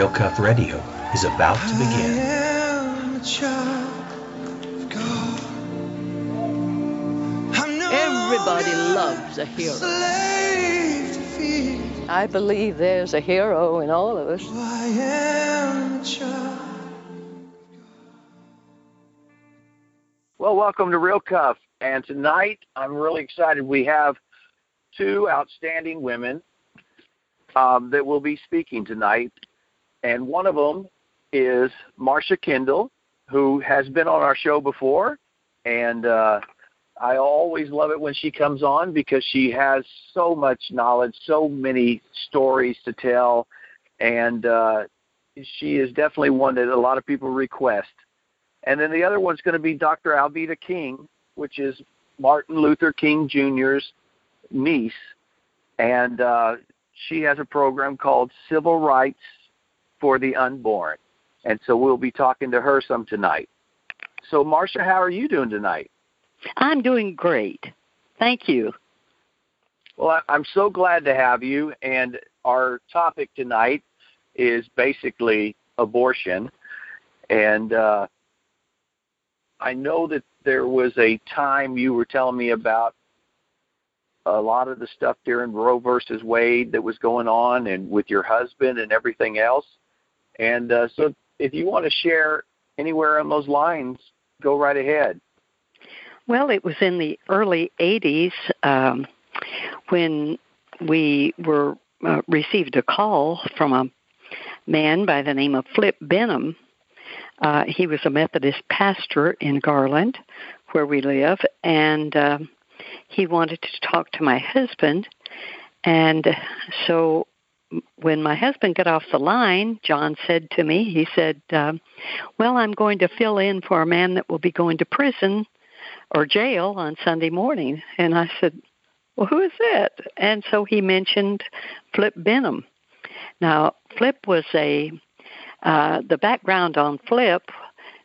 Real Cuff Radio is about to begin. Everybody loves a hero. I believe there's a hero in all of us. Well, welcome to Real Cuff. And tonight, I'm really excited. We have two outstanding women um, that will be speaking tonight. And one of them is Marsha Kendall, who has been on our show before. And uh, I always love it when she comes on because she has so much knowledge, so many stories to tell. And uh, she is definitely one that a lot of people request. And then the other one's going to be Dr. Alveda King, which is Martin Luther King Jr.'s niece. And uh, she has a program called Civil Rights for the Unborn. And so we'll be talking to her some tonight. So, Marcia, how are you doing tonight? I'm doing great. Thank you. Well, I'm so glad to have you. And our topic tonight is basically abortion. And uh, I know that there was a time you were telling me about a lot of the stuff during Roe versus Wade that was going on, and with your husband and everything else. And uh, so, if you want to share anywhere on those lines, go right ahead. Well, it was in the early '80s um, when we were uh, received a call from a man by the name of Flip Benham. Uh, he was a Methodist pastor in Garland, where we live, and uh, he wanted to talk to my husband. And so when my husband got off the line, John said to me, he said, uh, Well, I'm going to fill in for a man that will be going to prison or jail on Sunday morning. And I said, Well, who is that? And so he mentioned Flip Benham. Now, Flip was a, uh, the background on Flip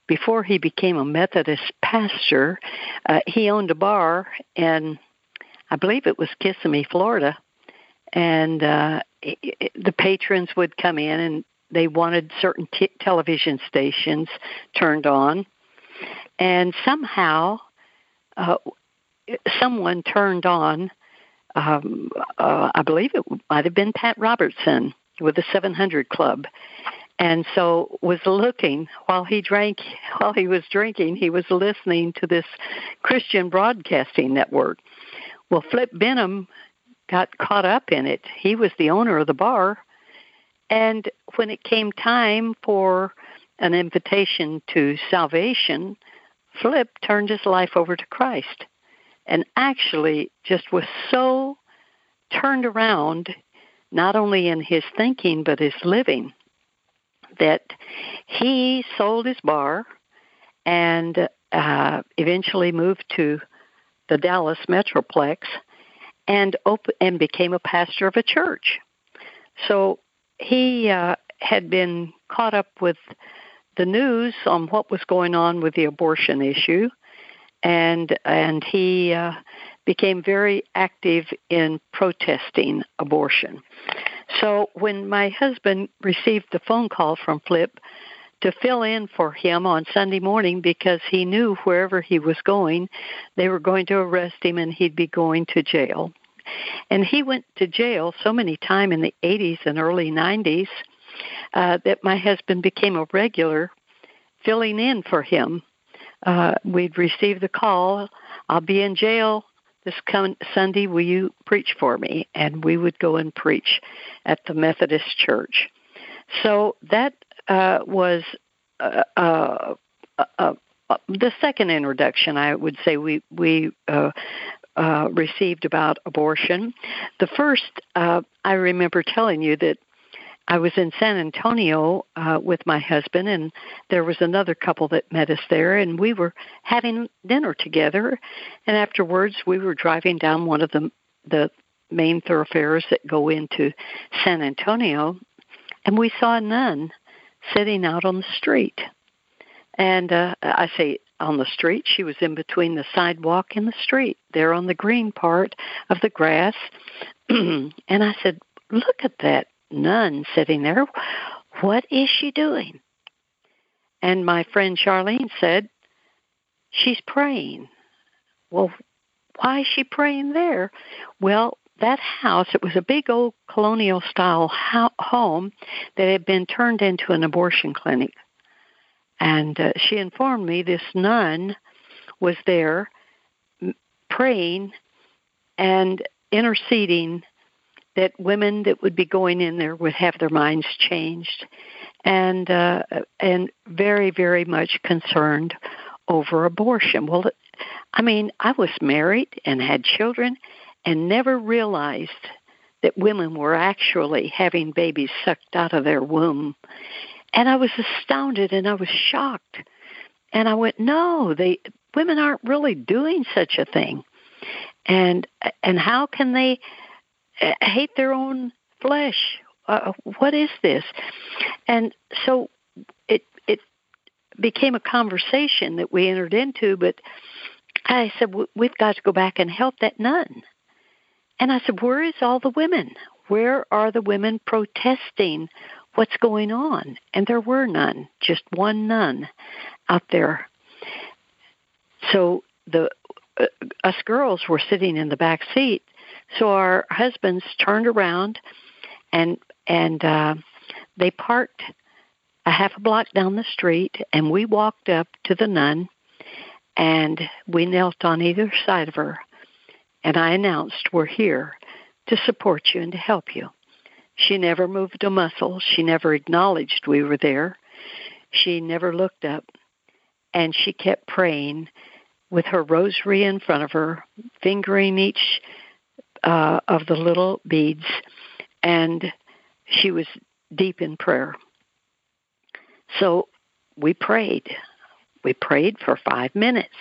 before he became a Methodist pastor, uh, he owned a bar in, I believe it was Kissimmee, Florida, and uh, the patrons would come in and they wanted certain t- television stations turned on, and somehow uh, someone turned on. Um, uh, I believe it might have been Pat Robertson with the 700 Club, and so was looking while he drank while he was drinking he was listening to this christian broadcasting network well flip benham got caught up in it. He was the owner of the bar. And when it came time for an invitation to salvation flip turned his life over to christ and actually just was so turned around not only in his thinking but his living that he sold his bar and uh, eventually moved to the Dallas Metroplex and op- and became a pastor of a church. So he uh, had been caught up with the news on what was going on with the abortion issue, and and he uh, became very active in protesting abortion. So when my husband received the phone call from Flip to fill in for him on Sunday morning because he knew wherever he was going, they were going to arrest him and he'd be going to jail. And he went to jail so many times in the 80s and early 90s uh, that my husband became a regular filling in for him. Uh, we'd receive the call, I'll be in jail this coming Sunday, will you preach for me? And we would go and preach at the Methodist Church. So that uh, was uh, uh, uh, uh the second introduction. I would say we we uh, received about abortion. The first, I remember telling you that I was in San Antonio uh, with my husband, and there was another couple that met us there, and we were having dinner together. And afterwards, we were driving down one of the the main thoroughfares that go into San Antonio, and we saw a nun sitting out on the street. And uh, I say on the street, she was in between the sidewalk and the street, there on the green part of the grass. and I said, "Look at that nun sitting there. What is she doing? And my friend Charlene said, She's praying. Well, why is she praying there? Well, that house, it was a big old colonial style ho- home that had been turned into an abortion clinic. And uh, she informed me this nun was there praying and interceding that women that would be going in there would have their minds changed and uh, and very very much concerned over abortion. Well, I mean, I was married and had children and never realized that women were actually having babies sucked out of their womb. And I was astounded and I was shocked. And I went, "No, they women aren't really doing such a thing." And and how can they uh, hate their own flesh? Uh, what is this? And so it it became a conversation that we entered into, but I said, We've got to go back and help that nun. And I said, Where is all the women? Where are the women protesting what's going on? And there were none, just one nun out there. So the uh, us girls were sitting in the back seat. So our husbands turned around and and uh, they parked a half a block down the street, and we walked up to the nun, and we knelt on either side of her, and I announced, "We're here to support you and to help you." She never moved a muscle. She never acknowledged we were there. She never looked up, and she kept praying with her rosary in front of her, fingering each uh, of the little beads, and she was deep in prayer. So we prayed. We prayed for five minutes,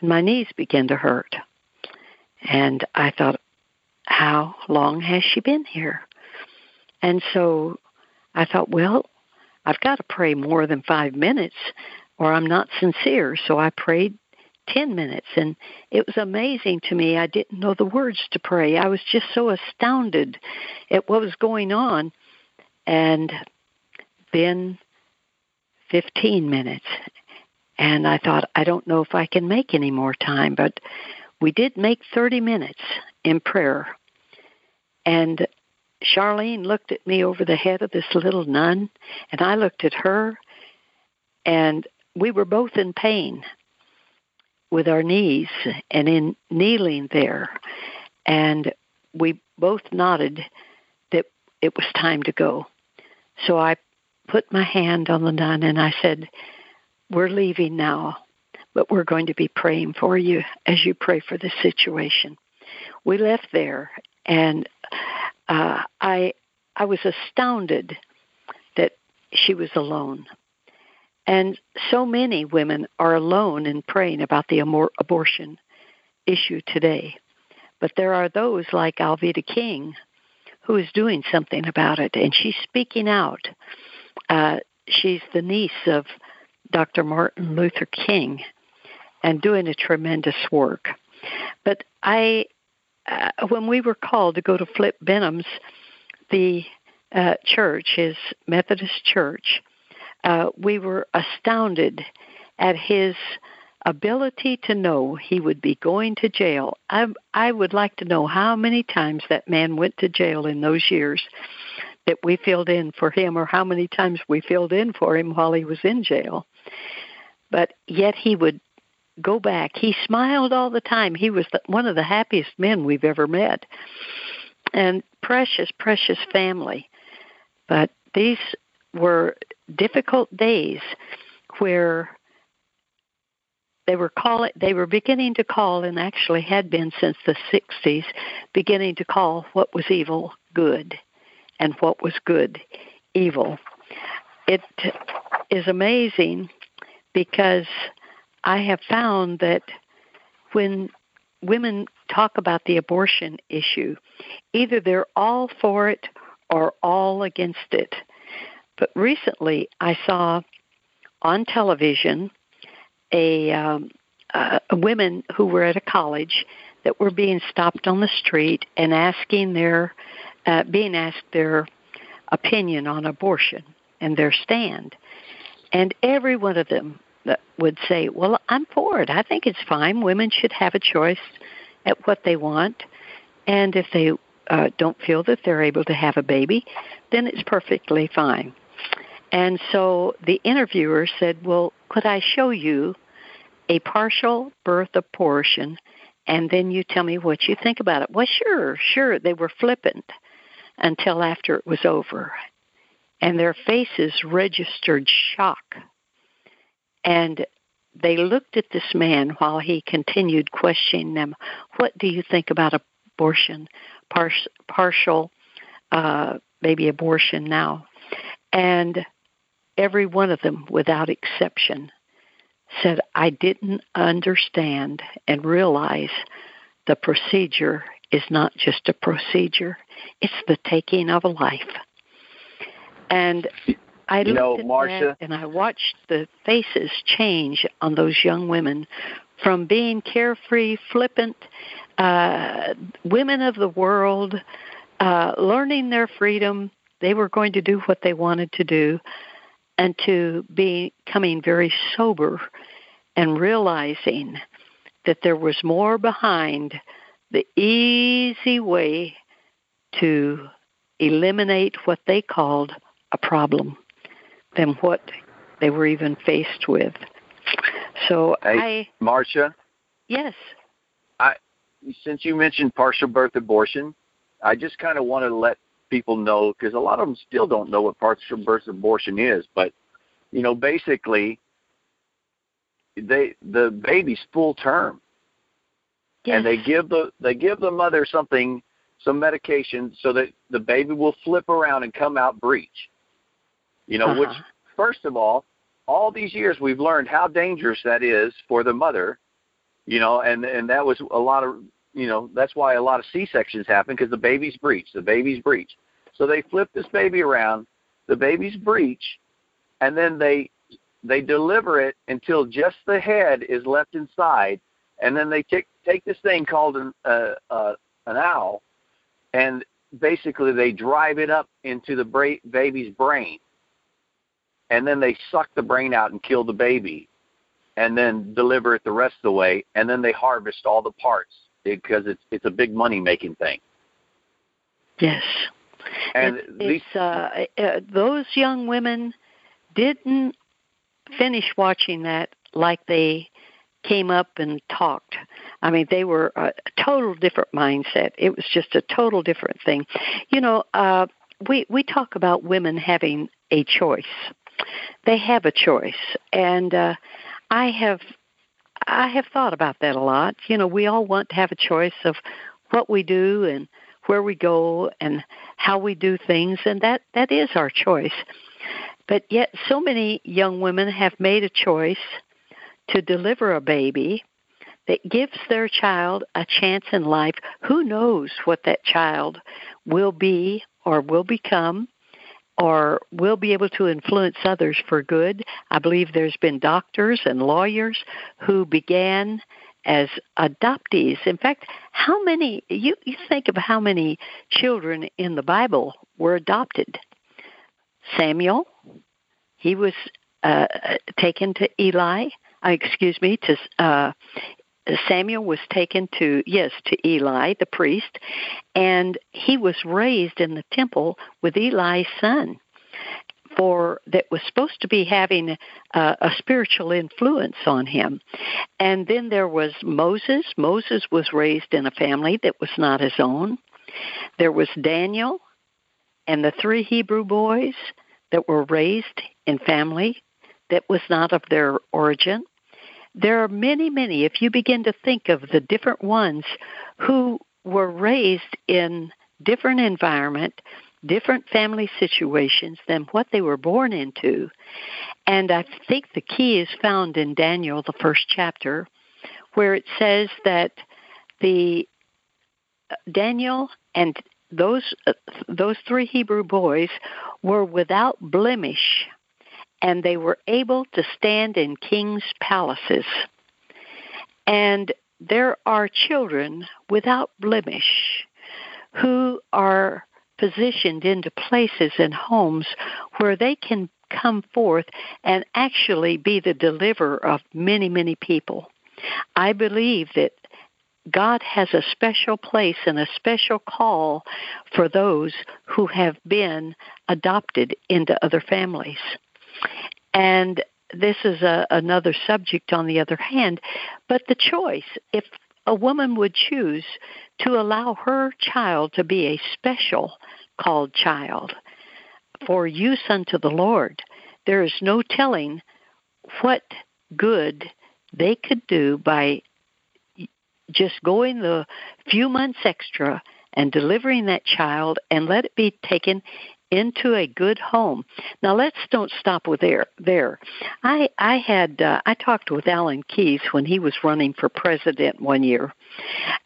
and my knees began to hurt. And I thought, how long has she been here? And so I thought, well, I've got to pray more than five minutes or I'm not sincere. So I prayed 10 minutes and it was amazing to me. I didn't know the words to pray. I was just so astounded at what was going on. And then 15 minutes. And I thought, I don't know if I can make any more time, but we did make 30 minutes in prayer. And Charlene looked at me over the head of this little nun, and I looked at her, and we were both in pain with our knees and in kneeling there. And we both nodded that it was time to go. So I put my hand on the nun and I said, We're leaving now, but we're going to be praying for you as you pray for the situation. We left there and uh, I I was astounded that she was alone. And so many women are alone in praying about the amor- abortion issue today. But there are those like Alveda King who is doing something about it, and she's speaking out. Uh, she's the niece of Dr. Martin Luther King and doing a tremendous work. But I, uh, when we were called to go to Flip Benham's, the uh, church, his Methodist church, uh, we were astounded at his ability to know he would be going to jail. I I would like to know how many times that man went to jail in those years that we filled in for him or how many times we filled in for him while he was in jail. But yet he would go back. He smiled all the time. He was the, one of the happiest men we've ever met. And precious, precious family. But these were difficult days where they were call they were beginning to call and actually had been since the 60s beginning to call what was evil good and what was good evil it is amazing because i have found that when women talk about the abortion issue either they're all for it or all against it but recently i saw on television a, um, uh, women who were at a college that were being stopped on the street and asking their, uh, being asked their opinion on abortion. and their stand. And every one of them would say, Well, I'm for it. I think it's fine. Women should have a choice at what they want. And if they uh, don't feel that they're able to have a baby, then it's perfectly fine. And so the interviewer said, Well, could I show you a partial birth abortion and then you tell me what you think about it? Well, sure, sure. They were flippant until after it was over. And their faces registered shock. And they looked at this man while he continued questioning them. What do you think about abortion? Par- partial, uh, maybe abortion now. And every one of them, without exception, said, I didn't understand and realize the procedure is not just a procedure, it's the taking of a life. And I you looked know, at Marcia, that and I watched the faces change on those young women from being carefree, flippant, uh, women of the world, uh, learning their freedom. They were going to do what they wanted to do, and to becoming very sober and realizing that there was more behind the easy way to eliminate what they called a problem than what they were even faced with. So hey, I Marcia, yes. I since you mentioned partial birth abortion, I just kind of want to let people know because a lot of them still don't know what partial birth abortion is. But you know, basically, they the baby's full term, yes. and they give the they give the mother something, some medication, so that the baby will flip around and come out breech. You know, uh-huh. which first of all, all these years we've learned how dangerous that is for the mother. You know, and and that was a lot of you know that's why a lot of C sections happen because the baby's breech, the baby's breech. So they flip this baby around, the baby's breech, and then they they deliver it until just the head is left inside, and then they take take this thing called an uh, uh, an owl, and basically they drive it up into the bra- baby's brain, and then they suck the brain out and kill the baby, and then deliver it the rest of the way, and then they harvest all the parts because it's it's a big money making thing. Yes. And it's, these, uh, uh, those young women didn't finish watching that like they came up and talked. I mean, they were a total different mindset. It was just a total different thing. You know, uh, we we talk about women having a choice. They have a choice, and uh, I have I have thought about that a lot. You know, we all want to have a choice of what we do and where we go and how we do things, and that that is our choice. But yet, so many young women have made a choice to deliver a baby that gives their child a chance in life. Who knows what that child will be or will become or will be able to influence others for good. I believe there's been doctors and lawyers who began as adoptees. In fact, how many you, you think of how many children in the Bible were adopted? Samuel, he was uh, taken to Eli. Uh, excuse me, to uh, Samuel was taken to yes to Eli the priest, and he was raised in the temple with Eli's son. For that was supposed to be having a spiritual influence on him, and then there was Moses. Moses was raised in a family that was not his own. There was Daniel, and the three Hebrew boys that were raised in family that was not of their origin. There are many, many, if you begin to think of the different ones who were raised in different environment, different family situations than what they were born into. And I think the key is found in Daniel, the first chapter, where it says that the Daniel and those uh, those three Hebrew boys were without blemish and they were able to stand in kings' palaces. And there are children without blemish who are positioned into places and homes where they can come forth and actually be the deliverer of many, many people. I believe that God has a special place and a special call for those who have been adopted into other families. And this is a, another subject on the other hand, but the choice, if a woman would choose to allow her child to be a special called child for use unto the Lord, there is no telling what good they could do by just going the few months extra and delivering that child and let it be taken into a good home. Now let's don't stop with there. There, I I had uh, I talked with Alan Keyes when he was running for president one year,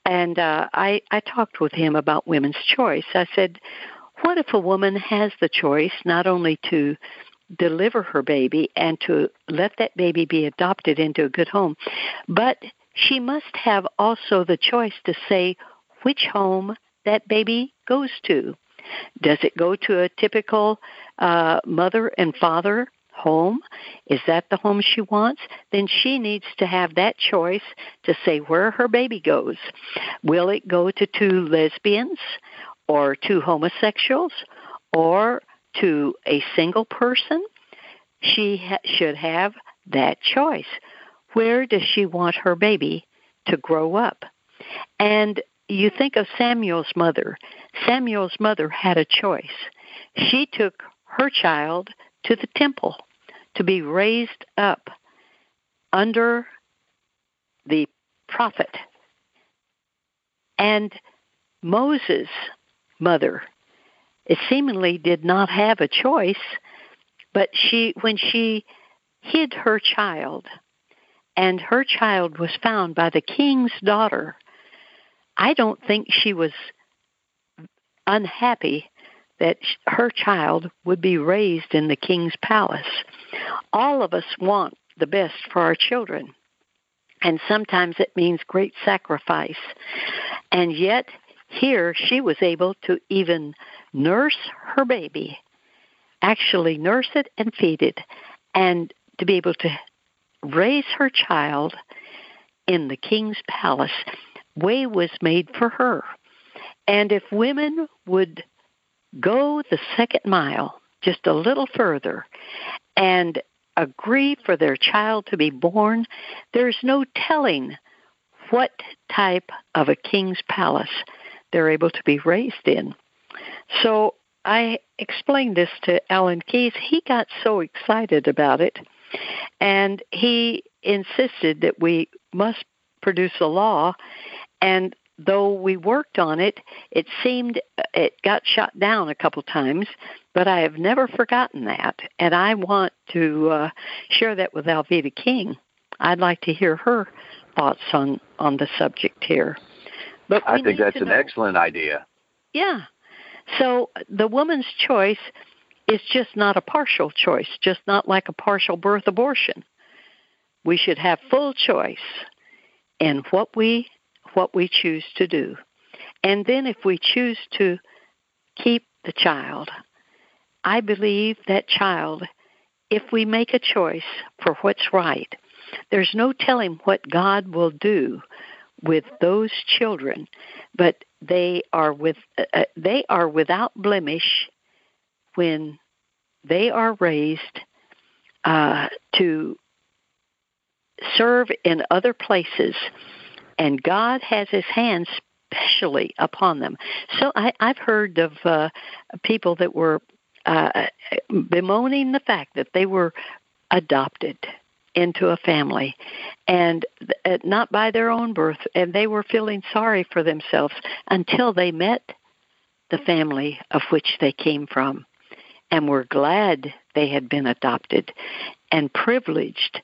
and uh, I I talked with him about women's choice. I said, what if a woman has the choice not only to deliver her baby and to let that baby be adopted into a good home, but she must have also the choice to say which home that baby goes to. Does it go to a typical uh, mother and father home? Is that the home she wants? Then she needs to have that choice to say where her baby goes. Will it go to two lesbians or two homosexuals or to a single person? She ha- should have that choice. Where does she want her baby to grow up? And you think of Samuel's mother. Samuel's mother had a choice. She took her child to the temple to be raised up under the prophet. And Moses' mother it seemingly did not have a choice, but she when she hid her child and her child was found by the king's daughter I don't think she was unhappy that her child would be raised in the king's palace. All of us want the best for our children, and sometimes it means great sacrifice. And yet, here she was able to even nurse her baby, actually nurse it and feed it, and to be able to raise her child in the king's palace way was made for her. And if women would go the second mile, just a little further, and agree for their child to be born, there's no telling what type of a king's palace they're able to be raised in. So I explained this to Alan Keyes. He got so excited about it, and he insisted that we must produce a law and though we worked on it, it seemed it got shot down a couple times, but I have never forgotten that, and I want to uh, share that with Alveda King. I'd like to hear her thoughts on on the subject here. But I think that's an excellent idea. Yeah. So the woman's choice is just not a partial choice, just not like a partial birth abortion. We should have full choice in what we what we choose to do. And then if we choose to keep the child, I believe that child, if we make a choice for what's right, there's no telling what God will do with those children, but they are with uh, uh they are without blemish when they are raised uh, to serve in other places and God has His hand specially upon them. So I, I've heard of uh, people that were uh, bemoaning the fact that they were adopted into a family and uh, not by their own birth and they were feeling sorry for themselves until they met the family of which they came from and were glad they had been adopted and privileged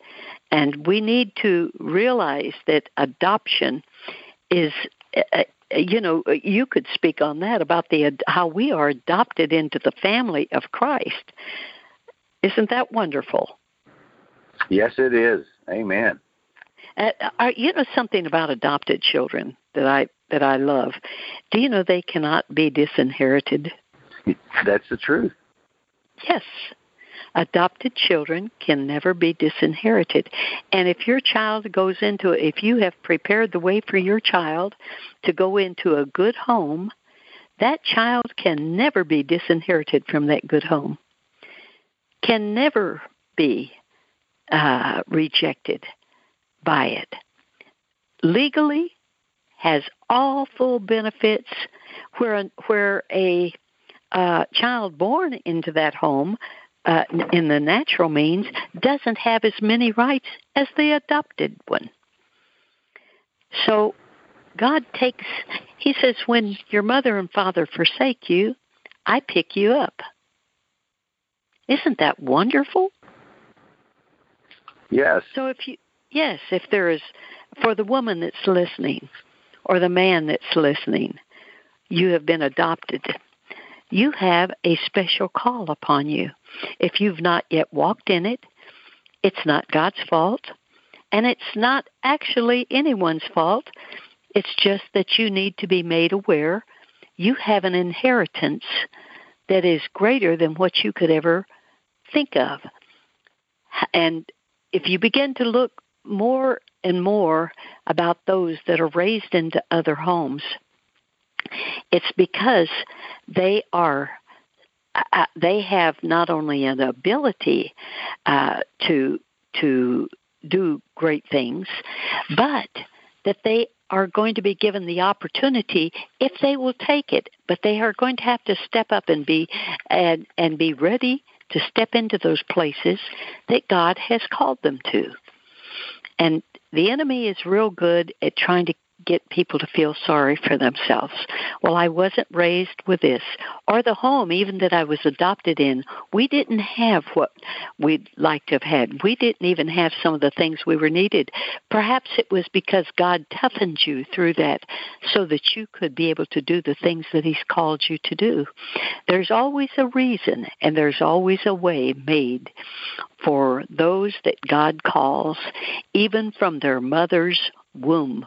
and we need to realize that adoption is, uh, uh, you know, you could speak on that about the how we are adopted into the family of Christ. Isn't that wonderful? Yes, it is. Amen. Uh, are, you know something about adopted children that I that I love? Do you know they cannot be disinherited? That's the truth. Yes, Adopted children can never be disinherited. And if your child goes into, if you have prepared the way for your child to go into a good home, that child can never be disinherited from that good home, can never be uh, rejected by it. Legally, has all full benefits, where where a uh, child born into that home uh, in the natural means doesn't have as many rights as the adopted one. So God takes, He says, when your mother and father forsake you, I pick you up. Isn't that wonderful? Yes. So if you, yes, if there is, for the woman that's listening, or the man that's listening, you have been adopted you have a special call upon you. If you've not yet walked in it, it's not God's fault, and it's not actually anyone's fault. It's just that you need to be made aware you have an inheritance that is greater than what you could ever think of. And if you begin to look more and more about those that are raised into other homes, it's because they are uh, uh, they have not only an ability uh, to to do great things, but that they are going to be given the opportunity if they will take it. But they are going to have to step up and be and and be ready to step into those places that God has called them to. And the enemy is real good at trying to get people to feel sorry for themselves. Well, I wasn't raised with this. Or the home, even that I was adopted in, we didn't have what we'd like to have had. We didn't even have some of the things we were needed. Perhaps it was because God toughened you through that so that you could be able to do the things that He's called you to do. There's always a reason and there's always a way made for those that God calls, even from their mother's womb.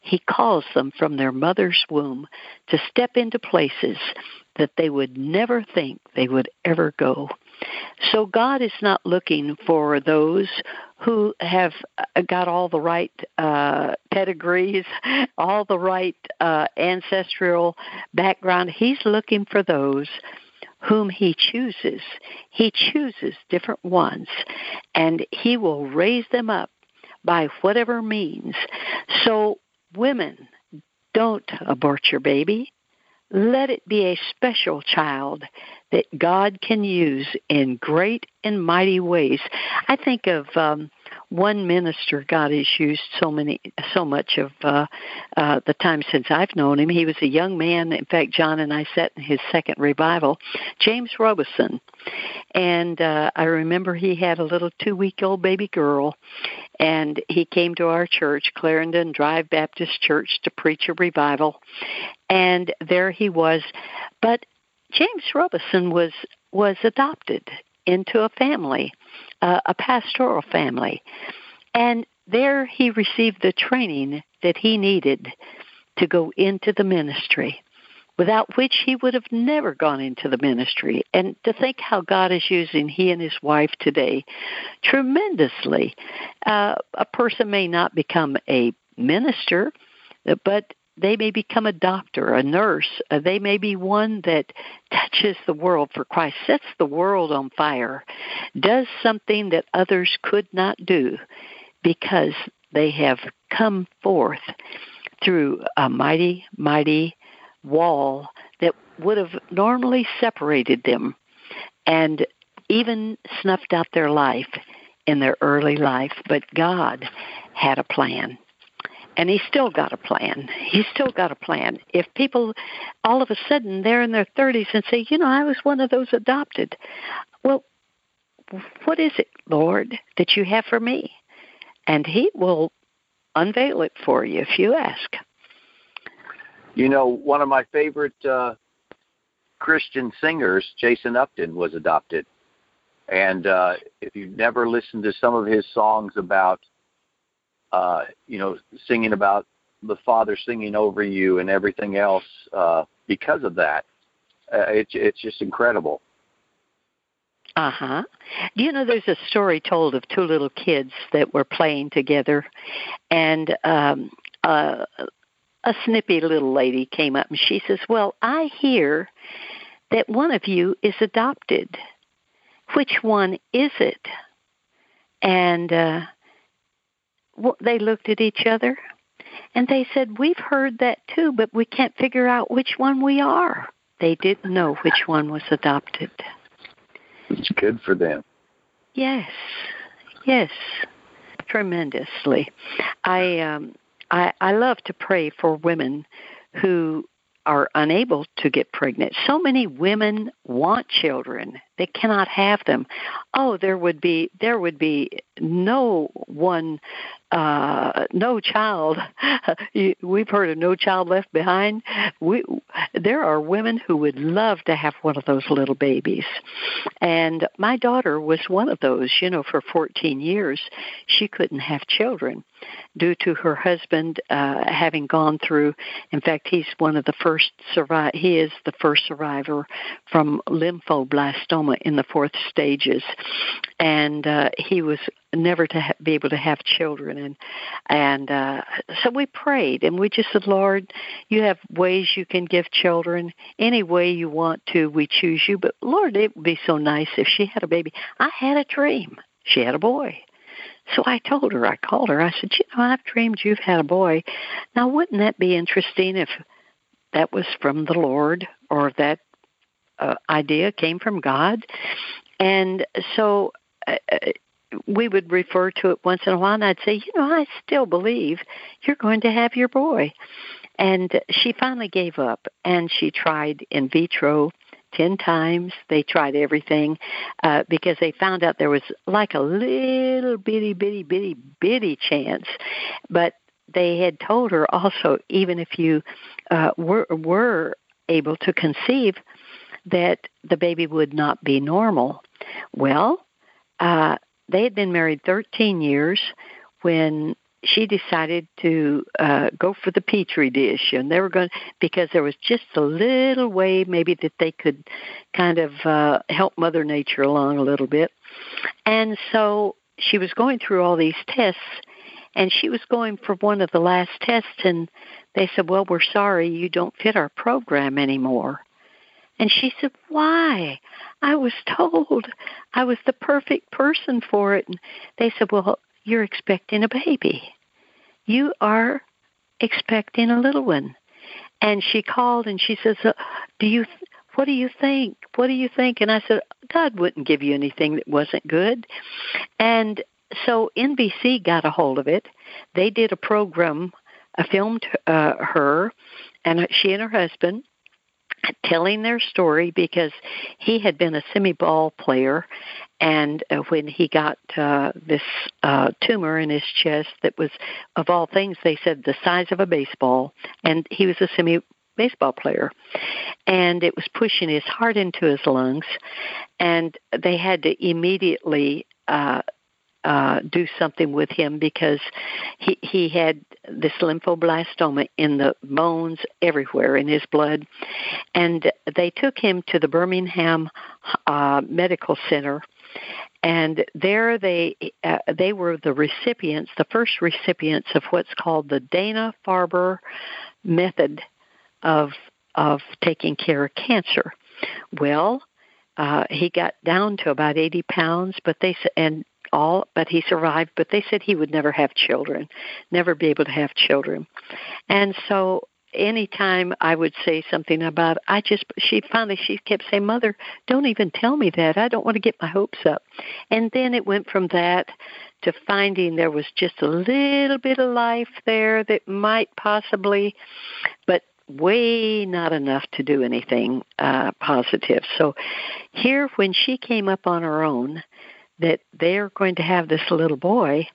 He calls them from their mother's womb to step into places that they would never think they would ever go. So God is not looking for those who have uh, got all the right uh, pedigrees, all the right uh, ancestral background. He's looking for those whom he chooses. He chooses different ones, and he will raise them up by whatever means. So Women, don't abort your baby. Let it be a special child that God can use in great and mighty ways. I think of um, one minister God has used so many, so much of uh, uh, the time since I've known him. He was a young man. In fact, John and I sat in his second revival. James Robison, and uh, I remember he had a little two-week-old baby girl, and he came to our church, Clarendon Drive Baptist Church, to preach a revival, and there he was. But James Robison was was adopted into a family, uh, a pastoral family. And there he received the training that he needed to go into the ministry, without which he would have never gone into the ministry. And to think how God is using he and his wife today tremendously. Uh, a person may not become a minister, but they may become a doctor, a nurse. Uh, they may be one that touches the world for Christ, sets the world on fire, does something that others could not do because they have come forth through a mighty, mighty wall that would have normally separated them and even snuffed out their life in their early life. But God had a plan and he's still got a plan. He's still got a plan. If people all of a sudden they're in their 30s and say, you know, I was one of those adopted, well, what is it, Lord, that you have for me? And he will unveil it for you if you ask. You know, one of my favorite uh, Christian singers, Jason Upton, was adopted. And uh, if you've never listened to some of his songs about uh, you know, singing about the Father singing over you and everything else uh, because of that. Uh, it's it's just incredible. Uh huh. Do you know, there's a story told of two little kids that were playing together, and um, uh, a snippy little lady came up and she says, Well, I hear that one of you is adopted. Which one is it? And uh, they looked at each other and they said, We've heard that too, but we can't figure out which one we are. They didn't know which one was adopted. It's good for them. Yes, yes, tremendously. I um, I, I love to pray for women who are unable to get pregnant. So many women want children. They cannot have them. Oh, there would be there would be no one uh, no child. We've heard of no child left behind. We, there are women who would love to have one of those little babies. And my daughter was one of those. You know, for 14 years, she couldn't have children due to her husband uh, having gone through. In fact, he's one of the first survive. He is the first survivor from lymphoblastoma in the fourth stages, and uh, he was never to ha- be able to have children. And and uh so we prayed and we just said lord you have ways you can give children any way you want to. We choose you. But lord it would be so nice if she had a baby. I had a dream. She had a boy. So I told her, I called her, I said, You know, I've dreamed you've had a boy. Now, wouldn't that be interesting if that was from the Lord or that uh, idea came from God? And so uh, we would refer to it once in a while, and I'd say, you know, I still believe you're going to have your boy. And she finally gave up, and she tried in vitro ten times. They tried everything uh, because they found out there was like a little bitty, bitty, bitty, bitty chance, but they had told her also, even if you uh, were were able to conceive, that the baby would not be normal. Well, uh, they had been married 13 years when she decided to uh go for the petri dish and they were going because there was just a little way maybe that they could kind of uh help mother nature along a little bit and so she was going through all these tests and she was going for one of the last tests and they said well we're sorry you don't fit our program anymore and she said, Why? I was told I was the perfect person for it. And they said, Well, you're expecting a baby. You are expecting a little one. And she called and she says, uh, Do you, what do you think? What do you think? And I said, God wouldn't give you anything that wasn't good. And so NBC got a hold of it. They did a program, uh, filmed uh, her, and she and her husband telling their story because he had been a semi ball player and uh, when he got uh, this uh, tumor in his chest that was of all things they said the size of a baseball and he was a semi baseball player. And it was pushing his heart into his lungs and they had to immediately uh uh, do something with him because he he had this lymphoblastoma in the bones everywhere in his blood, and they took him to the Birmingham uh, Medical Center, and there they uh, they were the recipients, the first recipients of what's called the Dana Farber method of of taking care of cancer. Well, uh, he got down to about 80 pounds, but they and all, but he survived. But they said he would never have children, never be able to have children. And so anytime I would say something about I just she finally she kept saying, Mother, don't even tell me that. I don't want to get my hopes up. And then it went from that to finding there was just a little bit of life there that might possibly but way not enough to do anything uh positive. So here when she came up on her own, that they're going to have this little boy,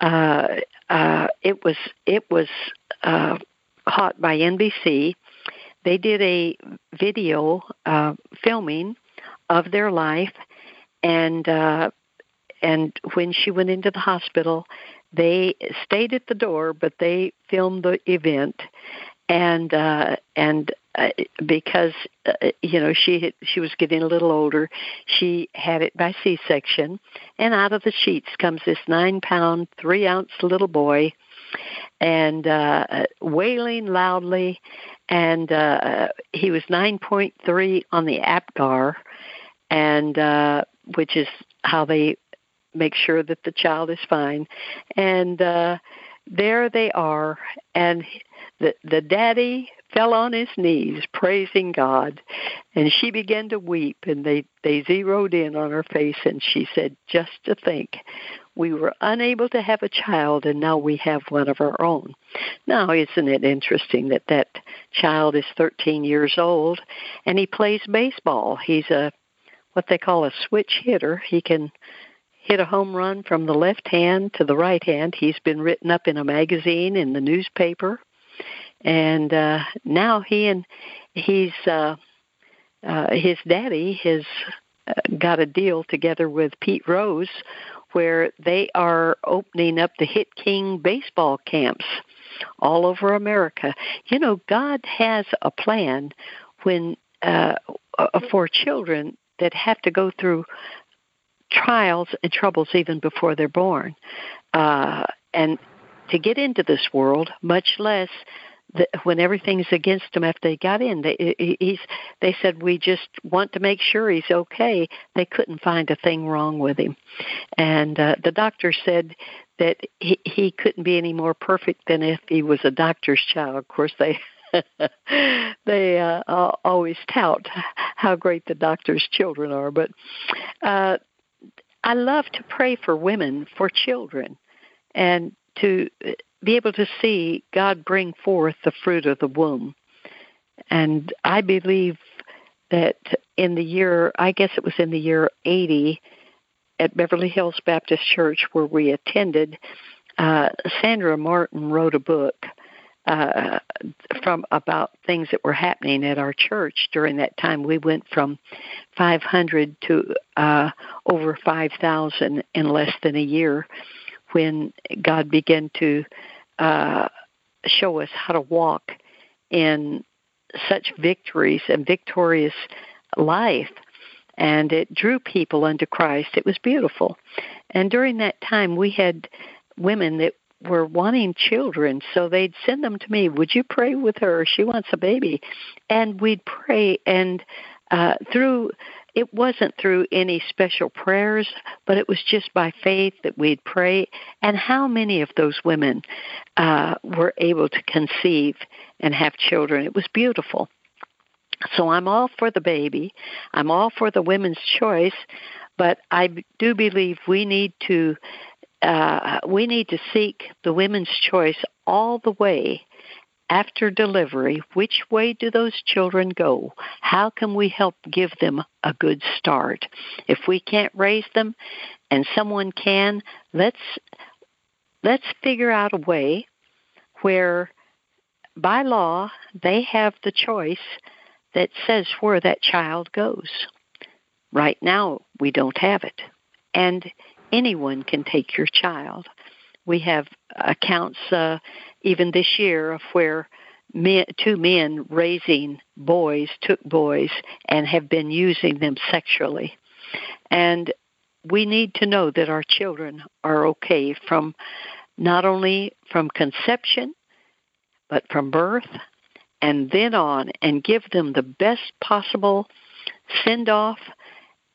uh, uh, it was it was uh, caught by NBC. They did a video uh, filming of their life, and uh, and when she went into the hospital, they stayed at the door, but they filmed the event, and uh, and uh, because uh, you know she had, she was getting a little older. She had it by C-section, and out of the sheets comes this nine-pound, three-ounce little boy, and uh, wailing loudly. And uh, he was 9.3 on the APGAR, and uh, which is how they make sure that the child is fine. And uh, there they are, and the the daddy fell on his knees praising God and she began to weep and they they zeroed in on her face and she said just to think we were unable to have a child and now we have one of our own. Now isn't it interesting that that child is 13 years old and he plays baseball? He's a what they call a switch hitter. He can hit a home run from the left hand to the right hand. He's been written up in a magazine in the newspaper, and uh, now he and he's uh, uh, his daddy has uh, got a deal together with Pete Rose, where they are opening up the Hit King baseball camps all over America. You know, God has a plan when uh, uh for children that have to go through trials and troubles even before they're born. Uh, and to get into this world, much less the, when everything's against him after they got in. They, he's, they said, we just want to make sure he's okay. They couldn't find a thing wrong with him. And uh, the doctor said that he, he couldn't be any more perfect than if he was a doctor's child. Of course, they they uh, always tout how great the doctor's children are, but uh, I love to pray for women, for children, and to be able to see God bring forth the fruit of the womb. And I believe that in the year, I guess it was in the year 80, at Beverly Hills Baptist Church, where we attended, uh, Sandra Martin wrote a book uh, from about things that were happening at our church during that time. We went from 500 to uh, over 5,000 in less than a year when God began to uh, show us how to walk in such victories and victorious life. And it drew people unto Christ. It was beautiful. And during that time, we had women that were wanting children, so they'd send them to me. Would you pray with her? She wants a baby, and we'd pray. And uh, through it wasn't through any special prayers, but it was just by faith that we'd pray. And how many of those women uh, were able to conceive and have children? It was beautiful. So I'm all for the baby. I'm all for the women's choice, but I do believe we need to uh, we need to seek the women's choice all the way after delivery. Which way do those children go? How can we help give them a good start? If we can't raise them and someone can, let's let's figure out a way where by law they have the choice that says where that child goes. Right now we don't have it. And anyone can take your child. We have accounts uh, even this year of where men, two men raising boys took boys and have been using them sexually. And we need to know that our children are okay from not only from conception, but from birth and then on and give them the best possible send off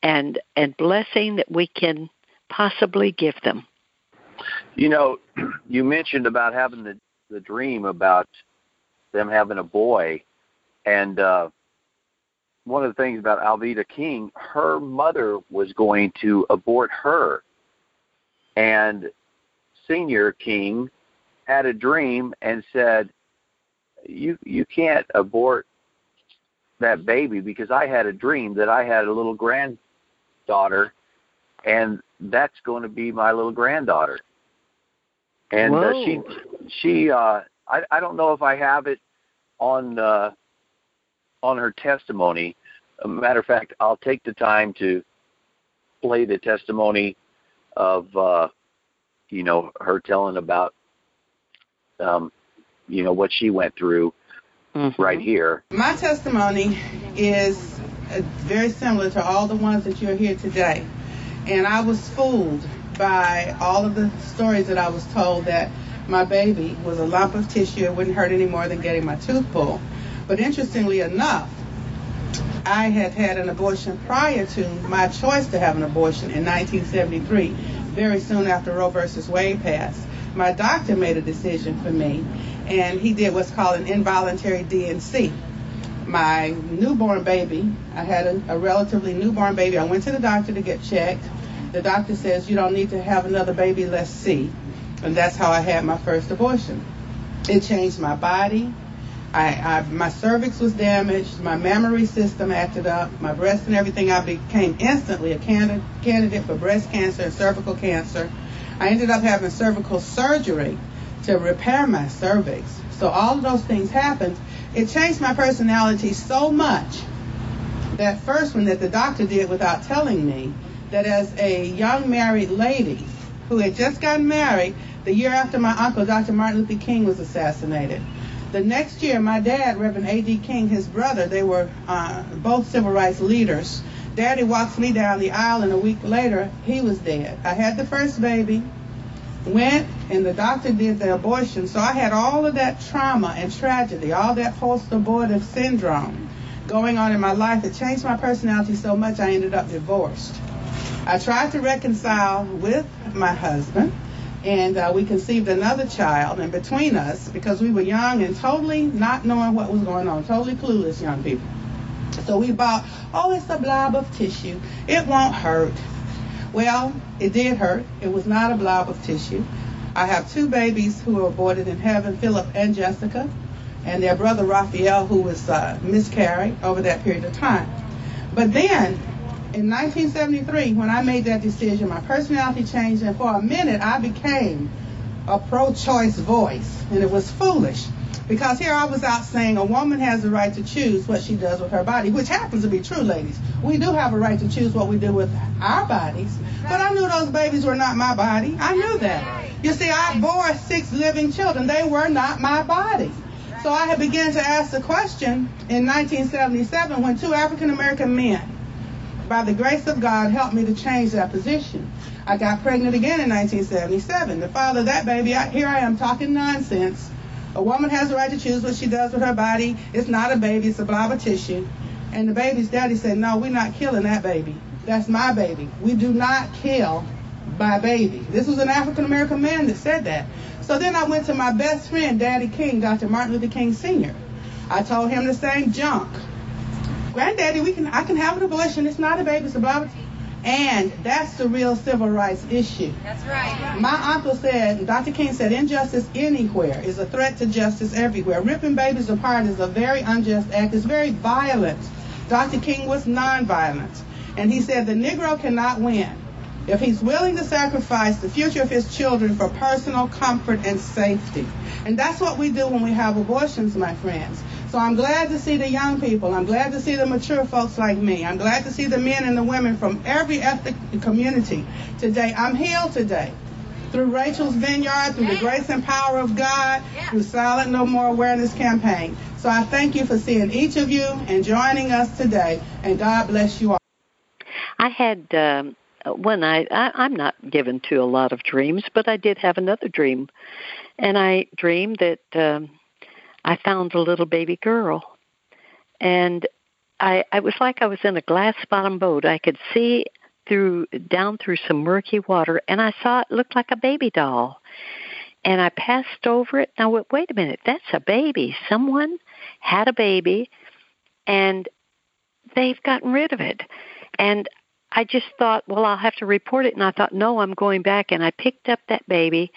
and and blessing that we can possibly give them? You know, you mentioned about having the the dream about them having a boy, and uh, one of the things about Alveda King, her mother was going to abort her, and Senior King had a dream and said, "You you can't abort that baby because I had a dream that I had a little granddaughter, and that's going to be my little granddaughter. And uh, she she uh I I don't know if I have it on uh on her testimony. A matter of fact, I'll take the time to play the testimony of uh you know her telling about um you know what she went through mm-hmm. right here. My testimony is uh, very similar to all the ones that you're here today. And I was fooled by all of the stories that I was told that my baby was a lump of tissue. It wouldn't hurt any more than getting my tooth pulled. But interestingly enough, I had had an abortion prior to my choice to have an abortion in 1973, very soon after Roe versus Wade passed. My doctor made a decision for me, and he did what's called an involuntary D&C. My newborn baby, I had a, a relatively newborn baby. I went to the doctor to get checked. The doctor says, You don't need to have another baby, let's see. And that's how I had my first abortion. It changed my body. I, I, my cervix was damaged, my mammary system acted up, my breast and everything. I became instantly a candidate for breast cancer and cervical cancer. I ended up having cervical surgery to repair my cervix. So all of those things happened. It changed my personality so much. That first one that the doctor did without telling me, that as a young married lady who had just gotten married the year after my uncle, Dr. Martin Luther King, was assassinated. The next year, my dad, Reverend A.D. King, his brother, they were uh, both civil rights leaders. Daddy walks me down the aisle, and a week later, he was dead. I had the first baby, went, and the doctor did the abortion. So I had all of that trauma and tragedy, all that post abortive syndrome going on in my life. It changed my personality so much I ended up divorced. I tried to reconcile with my husband, and uh, we conceived another child. And between us, because we were young and totally not knowing what was going on, totally clueless young people. So we bought, oh, it's a blob of tissue. It won't hurt. Well, it did hurt. It was not a blob of tissue. I have two babies who were aborted in heaven, Philip and Jessica, and their brother Raphael, who was uh, miscarried over that period of time. But then in 1973, when I made that decision, my personality changed, and for a minute, I became a pro choice voice. And it was foolish because here I was out saying a woman has the right to choose what she does with her body, which happens to be true, ladies. We do have a right to choose what we do with our bodies. But I knew those babies were not my body. I knew that. You see, I bore six living children, they were not my body. So I had begun to ask the question in 1977 when two African American men by the grace of God, helped me to change that position. I got pregnant again in 1977. The father of that baby, I, here I am talking nonsense. A woman has the right to choose what she does with her body. It's not a baby, it's a blob of tissue. And the baby's daddy said, No, we're not killing that baby. That's my baby. We do not kill my baby. This was an African American man that said that. So then I went to my best friend, Daddy King, Dr. Martin Luther King Sr. I told him the same junk. Granddaddy, we can I can have an abortion. It's not a baby, it's a blah. And that's the real civil rights issue. That's right. My uncle said, Dr. King said, injustice anywhere is a threat to justice everywhere. Ripping babies apart is a very unjust act. It's very violent. Dr. King was nonviolent. And he said the Negro cannot win if he's willing to sacrifice the future of his children for personal comfort and safety. And that's what we do when we have abortions, my friends. So I'm glad to see the young people. I'm glad to see the mature folks like me. I'm glad to see the men and the women from every ethnic community today. I'm healed today through Rachel's Vineyard, through the grace and power of God, through Silent No More Awareness campaign. So I thank you for seeing each of you and joining us today, and God bless you all. I had um, one night, I, I'm not given to a lot of dreams, but I did have another dream. And I dreamed that um, I found a little baby girl. And I I was like I was in a glass bottom boat. I could see through down through some murky water and I saw it looked like a baby doll. And I passed over it. Now wait, wait a minute, that's a baby. Someone had a baby and they've gotten rid of it. And I just thought, well, I'll have to report it. And I thought, no, I'm going back. And I picked up that baby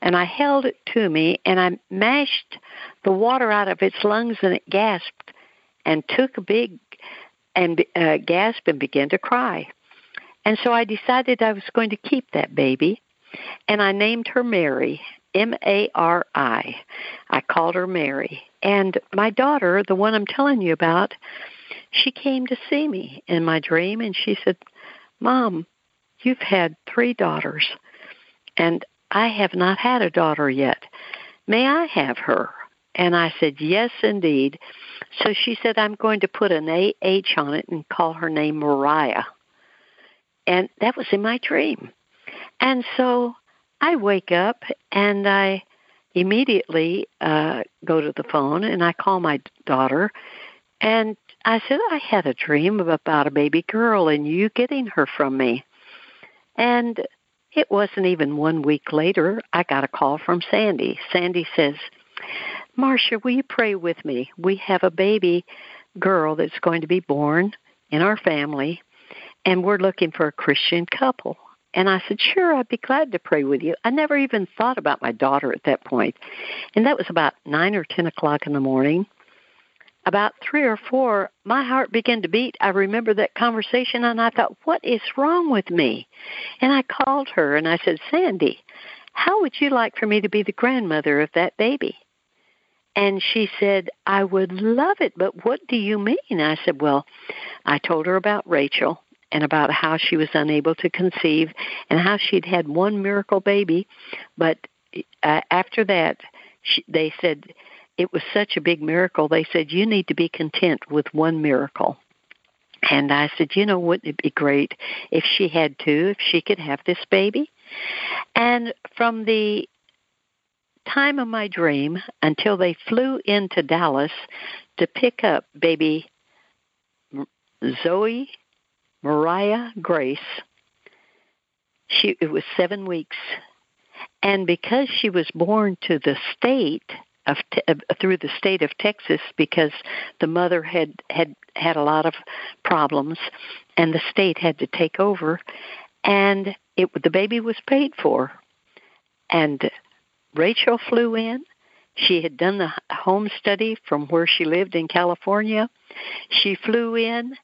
and I held it to me and I mashed the water out of its lungs and it gasped and took a big and uh, gasped and began to cry. And so I decided I was going to keep that baby and I named her Mary. M A R I. I called her Mary. And my daughter, the one I'm telling you about, she came to see me in my dream and she said, Mom, you've had three daughters, and I have not had a daughter yet. May I have her? And I said, Yes, indeed. So she said, I'm going to put an AH on it and call her name Mariah. And that was in my dream. And so I wake up and I immediately uh, go to the phone and I call my daughter and I said, I had a dream about a baby girl and you getting her from me. And it wasn't even one week later, I got a call from Sandy. Sandy says, Marcia, will you pray with me? We have a baby girl that's going to be born in our family, and we're looking for a Christian couple. And I said, Sure, I'd be glad to pray with you. I never even thought about my daughter at that point. And that was about 9 or 10 o'clock in the morning. About 3 or 4, my heart began to beat. I remember that conversation, and I thought, What is wrong with me? And I called her and I said, Sandy, how would you like for me to be the grandmother of that baby? And she said, I would love it, but what do you mean? I said, Well, I told her about Rachel and about how she was unable to conceive and how she'd had one miracle baby, but uh, after that, she, they said it was such a big miracle. They said, You need to be content with one miracle. And I said, You know, wouldn't it be great if she had two, if she could have this baby? And from the time of my dream until they flew into Dallas to pick up baby Zoe Mariah Grace. She it was 7 weeks. And because she was born to the state of uh, through the state of Texas because the mother had had had a lot of problems and the state had to take over and it the baby was paid for and Rachel flew in. She had done the home study from where she lived in California. She flew in,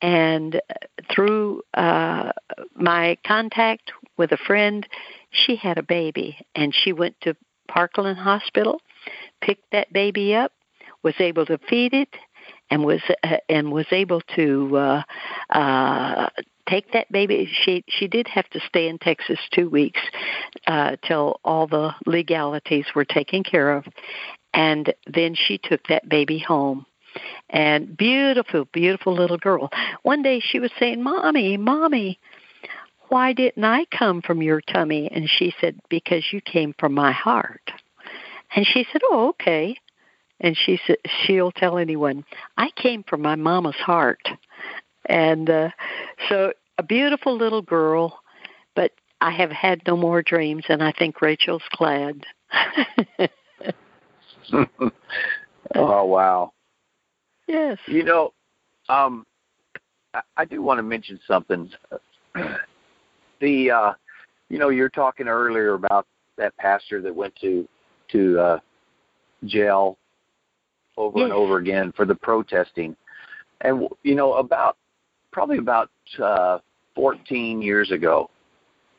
and through uh, my contact with a friend, she had a baby, and she went to Parkland Hospital, picked that baby up, was able to feed it, and was uh, and was able to uh, uh, take that baby. She she did have to stay in Texas two weeks uh, till all the legalities were taken care of, and then she took that baby home. And beautiful, beautiful little girl. One day she was saying, "Mommy, mommy." Why didn't I come from your tummy? And she said, Because you came from my heart. And she said, Oh, okay. And she said, She'll tell anyone, I came from my mama's heart. And uh, so a beautiful little girl, but I have had no more dreams, and I think Rachel's glad. oh wow! Yes. You know, um, I, I do want to mention something. the uh, you know, you're talking earlier about that pastor that went to to uh, jail over yes. and over again for the protesting, and you know about probably about uh, 14 years ago.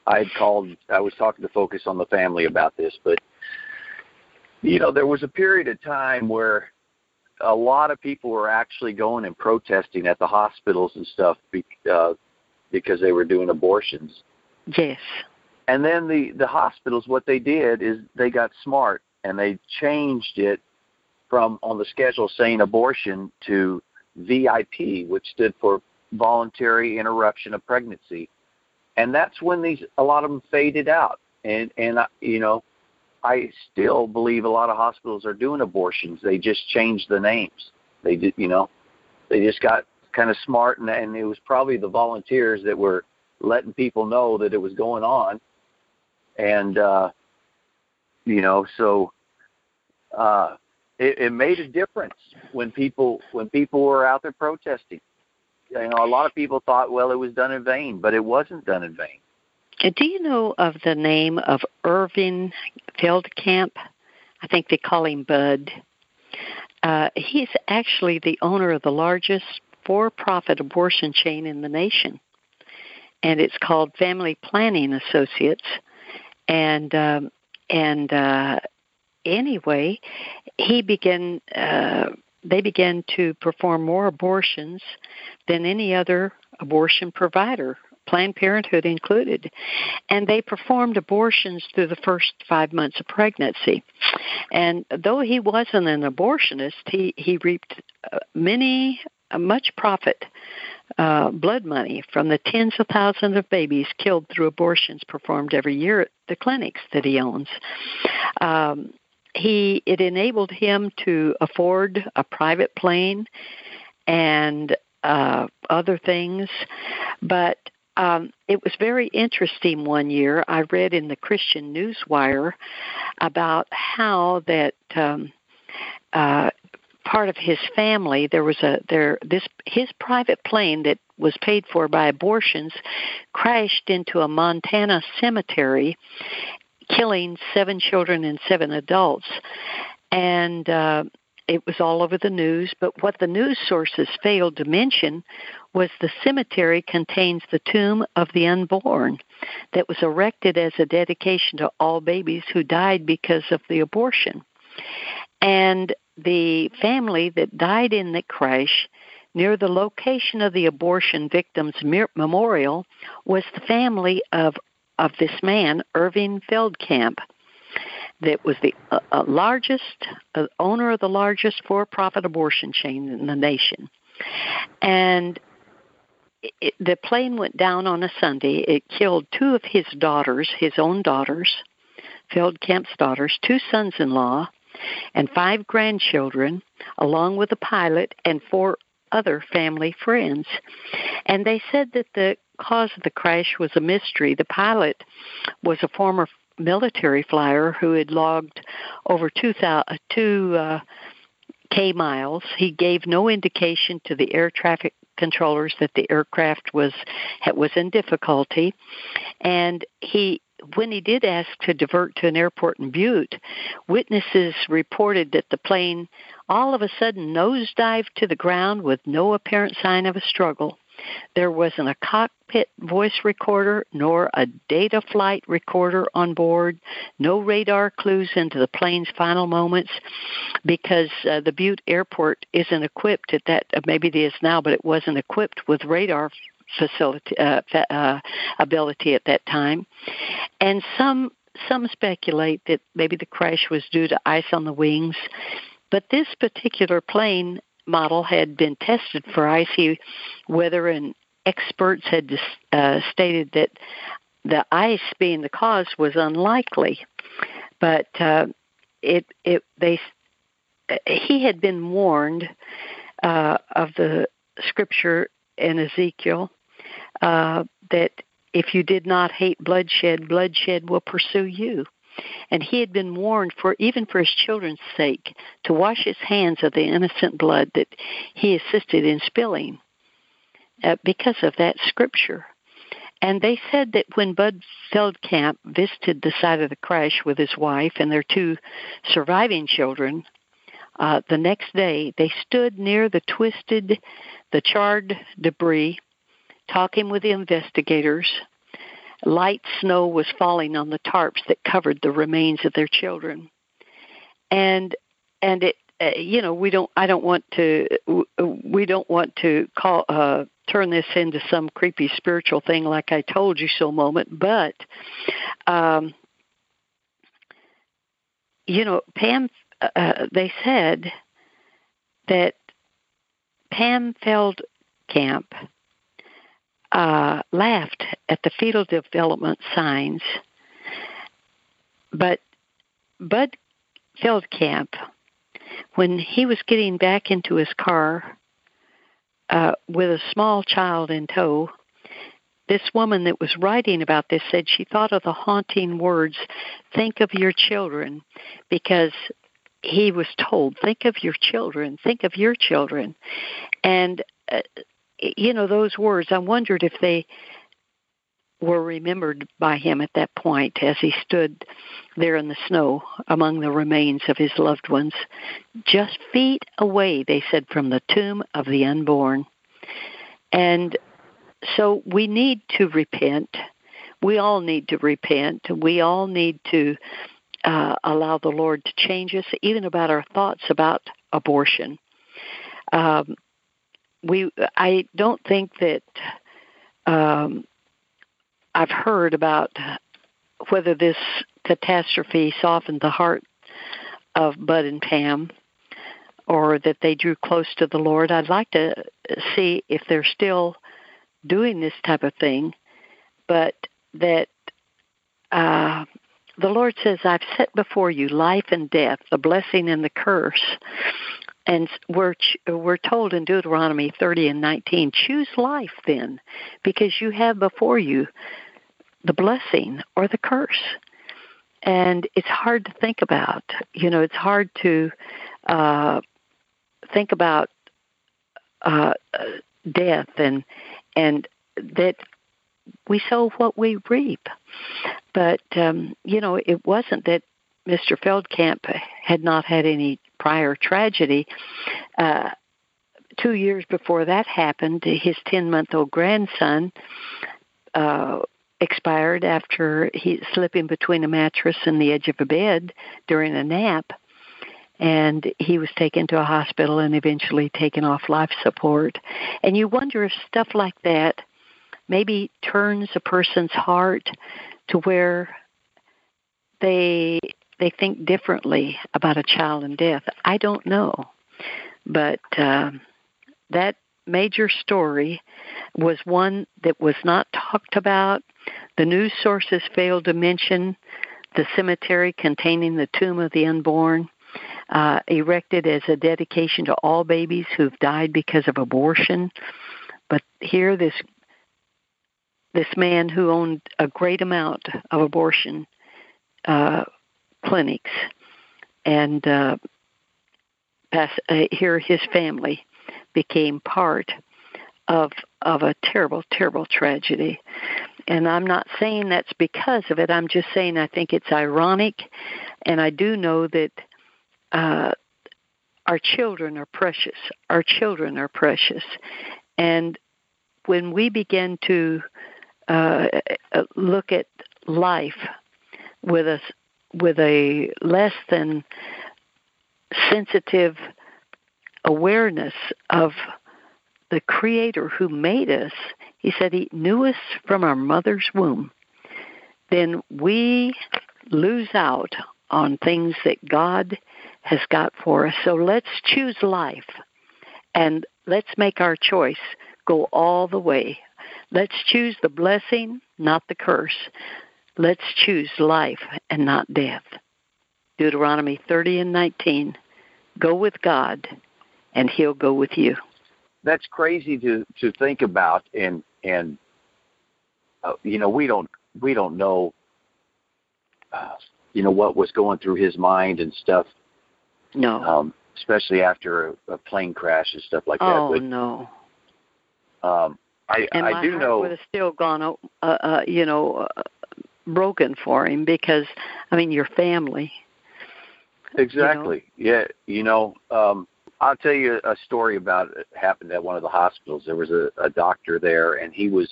I had called. I was talking to Focus on the Family about this, but you know, there was a period of time where a lot of people were actually going and protesting at the hospitals and stuff be, uh, because they were doing abortions. Yes. And then the the hospitals, what they did is they got smart and they changed it from on the schedule saying abortion to VIP, which stood for voluntary interruption of pregnancy, and that's when these a lot of them faded out. And and you know, I still believe a lot of hospitals are doing abortions. They just changed the names. They did, you know, they just got kind of smart, and, and it was probably the volunteers that were letting people know that it was going on, and uh, you know, so uh, it, it made a difference when people when people were out there protesting you know, a lot of people thought, well, it was done in vain, but it wasn't done in vain. Uh, do you know of the name of Irving Feldkamp? I think they call him Bud. Uh, he's actually the owner of the largest for-profit abortion chain in the nation, and it's called Family Planning Associates. And um, and uh, anyway, he began uh, they began to perform more abortions than any other abortion provider Planned Parenthood included. And they performed abortions through the first five months of pregnancy. And though he wasn't an abortionist, he, he reaped uh, many, uh, much profit uh, blood money from the tens of thousands of babies killed through abortions performed every year at the clinics that he owns. Um, he it enabled him to afford a private plane and uh, other things, but um, it was very interesting one year. I read in the Christian Newswire about how that um, uh, part of his family there was a there this his private plane that was paid for by abortions crashed into a Montana cemetery killing seven children and seven adults and uh it was all over the news, but what the news sources failed to mention was the cemetery contains the tomb of the unborn that was erected as a dedication to all babies who died because of the abortion. And the family that died in the crash near the location of the abortion victims memorial was the family of of this man Irving Feldkamp that was the uh, uh, largest uh, owner of the largest for-profit abortion chain in the nation, and it, the plane went down on a Sunday. It killed two of his daughters, his own daughters, Feldkamp's daughters, two sons-in-law, and five grandchildren, along with the pilot and four other family friends. And they said that the cause of the crash was a mystery. The pilot was a former military flyer who had logged over 2,000 two, uh, K miles. He gave no indication to the air traffic controllers that the aircraft was was in difficulty, and he when he did ask to divert to an airport in Butte, witnesses reported that the plane all of a sudden nosedived to the ground with no apparent sign of a struggle. There wasn't a cockpit voice recorder nor a data flight recorder on board, no radar clues into the plane's final moments because uh, the Butte airport isn't equipped at that, uh, maybe it is now, but it wasn't equipped with radar facility uh, uh, ability at that time. And some some speculate that maybe the crash was due to ice on the wings, but this particular plane model had been tested for icy weather, and experts had uh, stated that the ice being the cause was unlikely. But uh, it it they he had been warned uh, of the scripture in Ezekiel uh, that if you did not hate bloodshed, bloodshed will pursue you. And he had been warned for even for his children's sake to wash his hands of the innocent blood that he assisted in spilling uh, because of that scripture. And they said that when Bud Feldkamp visited the site of the crash with his wife and their two surviving children, uh, the next day they stood near the twisted, the charred debris, talking with the investigators light snow was falling on the tarps that covered the remains of their children. And and it uh, you know we don't i don't want to we don't want to call uh turn this into some creepy spiritual thing like i told you so moment but um you know pam uh, uh they said that pam feldkamp uh, laughed at the fetal development signs, but Bud Feldkamp, when he was getting back into his car uh, with a small child in tow, this woman that was writing about this said she thought of the haunting words, think of your children, because he was told, think of your children, think of your children. And uh, you know, those words, I wondered if they were remembered by him at that point as he stood there in the snow among the remains of his loved ones, just feet away, they said, from the tomb of the unborn. And so we need to repent. We all need to repent. We all need to uh, allow the Lord to change us, even about our thoughts about abortion. Um, we I don't think that um, I've heard about whether this catastrophe softened the heart of Bud and Pam or that they drew close to the Lord. I'd like to see if they're still doing this type of thing, but that uh, the Lord says, I've set before you life and death, the blessing and the curse. And we're we're told in Deuteronomy 30 and 19, choose life then, because you have before you the blessing or the curse. And it's hard to think about. You know, it's hard to uh, think about uh, death and and that we sow what we reap. But um, you know, it wasn't that Mr. Feldkamp had not had any prior tragedy. Uh, two years before that happened, his 10 month old grandson uh, expired after he slipping between a mattress and the edge of a bed during a nap. And he was taken to a hospital and eventually taken off life support. And you wonder if stuff like that maybe turns a person's heart to where they they think differently about a child and death. I don't know, but uh, that major story was one that was not talked about. The news sources failed to mention the cemetery containing the tomb of the unborn, uh, erected as a dedication to all babies who've died because of abortion. But here, this this man who owned a great amount of abortion uh, clinics, and uh, pass, uh, here his family became part of of a terrible, terrible tragedy. And I'm not saying that's because of it. I'm just saying I think it's ironic, and I do know that uh, our children are precious. Our children are precious, and when we begin to uh, look at life with a with a less than sensitive awareness of the creator who made us he said he knew us from our mother's womb then we lose out on things that god has got for us so let's choose life and let's make our choice go all the way Let's choose the blessing, not the curse. Let's choose life and not death. Deuteronomy 30 and 19. Go with God, and He'll go with you. That's crazy to to think about, and and uh, you know we don't we don't know uh, you know what was going through his mind and stuff. No. Um, especially after a, a plane crash and stuff like that. Oh no. Um, I, and I do know would have still gone, uh, uh, you know, uh, broken for him because I mean your family. Exactly. You know? Yeah. You know, um, I'll tell you a story about it happened at one of the hospitals. There was a, a doctor there, and he was,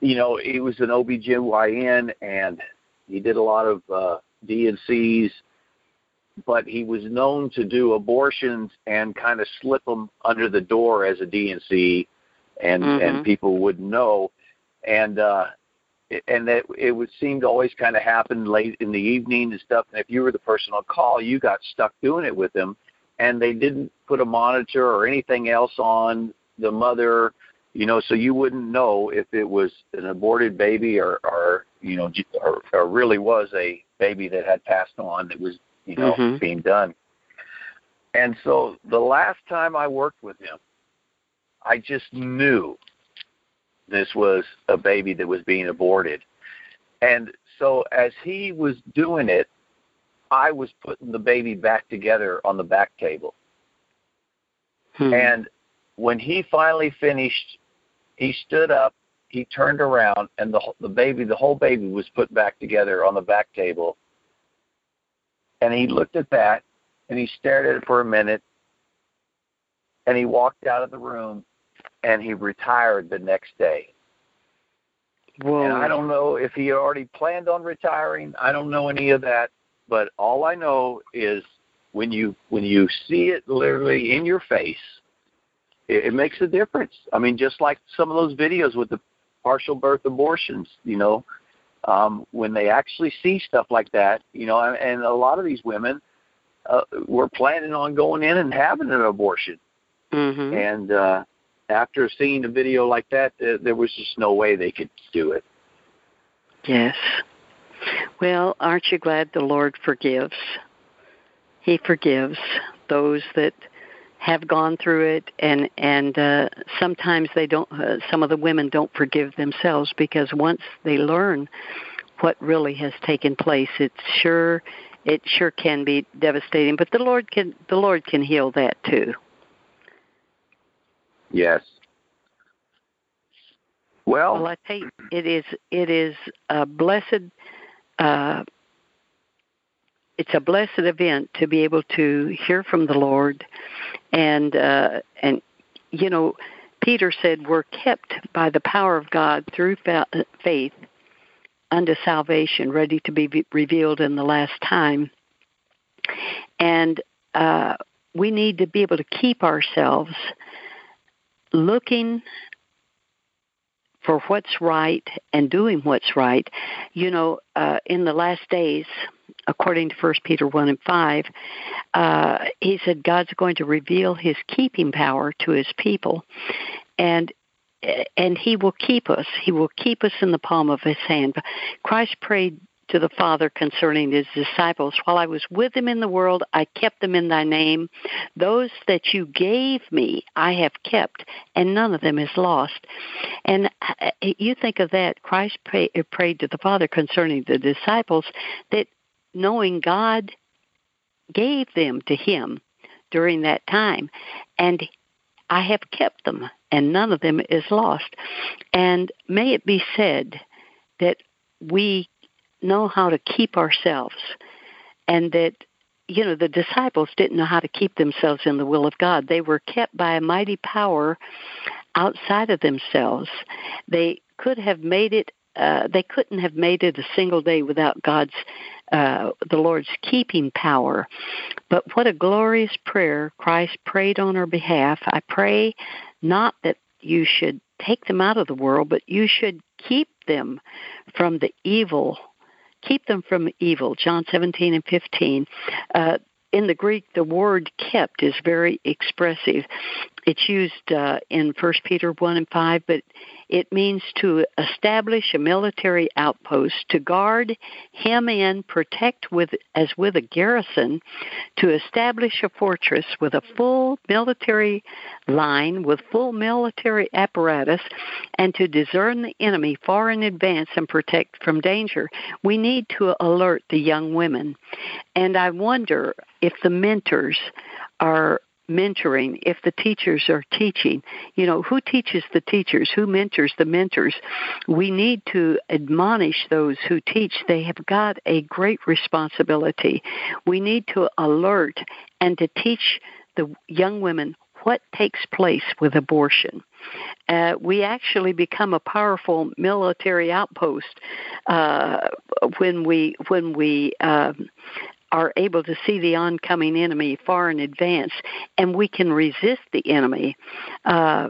you know, he was an OBGYN, and he did a lot of uh, D&Cs, but he was known to do abortions and kind of slip them under the door as a D&C and mm-hmm. and people would know and uh and that it would seem to always kind of happen late in the evening and stuff and if you were the person on call you got stuck doing it with them and they didn't put a monitor or anything else on the mother you know so you wouldn't know if it was an aborted baby or or you know or, or really was a baby that had passed on that was you know mm-hmm. being done and so the last time i worked with him I just knew this was a baby that was being aborted. And so as he was doing it, I was putting the baby back together on the back table. Hmm. And when he finally finished, he stood up, he turned around, and the the baby, the whole baby, was put back together on the back table. And he looked at that, and he stared at it for a minute, and he walked out of the room, and he retired the next day. Whoa. And I don't know if he already planned on retiring. I don't know any of that, but all I know is when you when you see it literally in your face, it, it makes a difference. I mean, just like some of those videos with the partial birth abortions. You know, um, when they actually see stuff like that, you know, and, and a lot of these women uh, were planning on going in and having an abortion, Mm-hmm. and uh, after seeing a video like that, there, there was just no way they could do it. Yes. Well, aren't you glad the Lord forgives? He forgives those that have gone through it, and and uh, sometimes they don't. Uh, some of the women don't forgive themselves because once they learn what really has taken place, it's sure it sure can be devastating. But the Lord can the Lord can heal that too. Yes. Well, Well, I tell you, it is it is a blessed. Uh, it's a blessed event to be able to hear from the Lord, and uh, and you know, Peter said we're kept by the power of God through fa- faith unto salvation, ready to be revealed in the last time, and uh, we need to be able to keep ourselves looking for what's right and doing what's right. You know, uh, in the last days, according to First Peter one and five, uh, he said God's going to reveal His keeping power to His people, and and He will keep us. He will keep us in the palm of His hand. Christ prayed to the Father concerning his disciples. While I was with them in the world, I kept them in thy name. Those that you gave me, I have kept, and none of them is lost. And uh, you think of that, Christ pray, prayed to the Father concerning the disciples that knowing God gave them to him during that time. And I have kept them, and none of them is lost. And may it be said that we know how to keep ourselves and that you know the disciples didn't know how to keep themselves in the will of God they were kept by a mighty power outside of themselves they could have made it uh, they couldn't have made it a single day without God's uh, the Lord's keeping power. But what a glorious prayer Christ prayed on our behalf. I pray not that you should take them out of the world, but you should keep them from the evil keep them from evil. John 17 and 15. Uh, in the Greek, the word kept is very expressive. It's used uh, in 1 Peter 1 and 5, but it means to establish a military outpost, to guard, hem in, protect with as with a garrison, to establish a fortress with a full military line, with full military apparatus, and to discern the enemy far in advance and protect from danger. We need to alert the young women. And I wonder if the mentors are mentoring if the teachers are teaching. You know who teaches the teachers? Who mentors the mentors? We need to admonish those who teach. They have got a great responsibility. We need to alert and to teach the young women what takes place with abortion. Uh, we actually become a powerful military outpost uh, when we when we um, are able to see the oncoming enemy far in advance, and we can resist the enemy. Uh,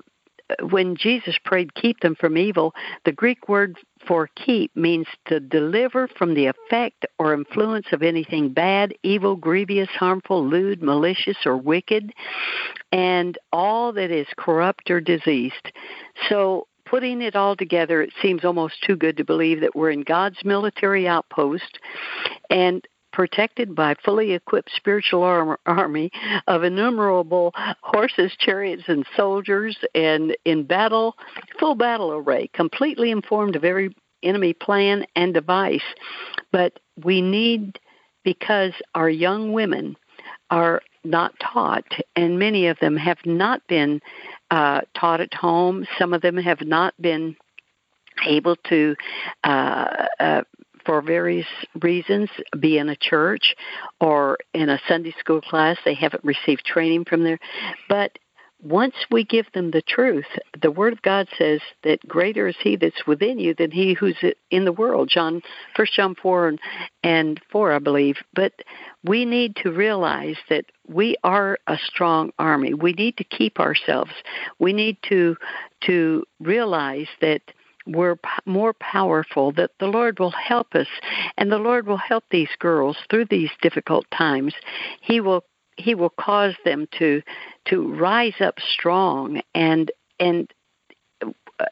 when Jesus prayed, keep them from evil, the Greek word for keep means to deliver from the effect or influence of anything bad, evil, grievous, harmful, lewd, malicious, or wicked, and all that is corrupt or diseased. So, putting it all together, it seems almost too good to believe that we're in God's military outpost and protected by fully equipped spiritual army of innumerable horses, chariots, and soldiers, and in battle, full battle array, completely informed of every enemy plan and device. But we need, because our young women are not taught, and many of them have not been uh, taught at home. Some of them have not been able to uh, uh, for various reasons, be in a church or in a Sunday school class. They haven't received training from there. But once we give them the truth, the Word of God says that greater is He that's within you than He who's in the world. John, First John four and, and four, I believe. But we need to realize that we are a strong army. We need to keep ourselves. We need to to realize that we're p- more powerful, that the Lord will help us, and the Lord will help these girls through these difficult times. He will He will cause them to to rise up strong, and and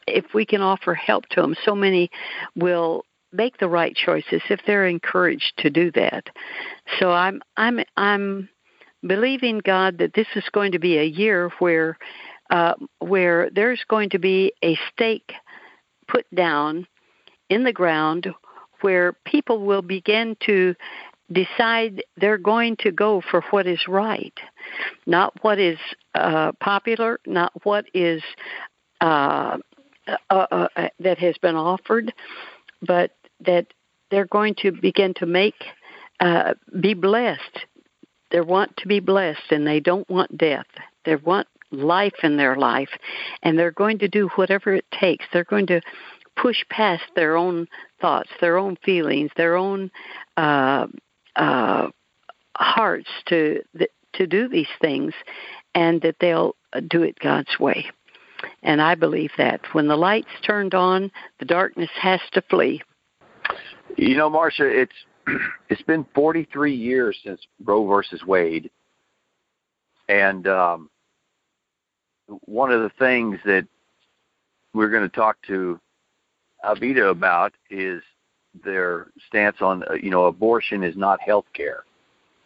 if we can offer help to them, so many will make the right choices if they're encouraged to do that. So I'm I'm I'm believing God that this is going to be a year where uh, where there's going to be a stake put down in the ground where people will begin to decide they're going to go for what is right, not what is uh, popular, not what is uh, uh, uh, uh, that has been offered, but that they're going to begin to make uh, be blessed. They want to be blessed, and they don't want death. They want life in their life, and they're going to do whatever it takes. They're going to push past their own thoughts, their own feelings, their own uh, uh, hearts to to do these things, and that they'll do it God's way. And I believe that when the light's turned on, the darkness has to flee. You know, Marcia, it's it's been 43 years since Roe versus Wade, and um, one of the things that we're going to talk to Alveda about is their stance on uh, you know abortion is not health care,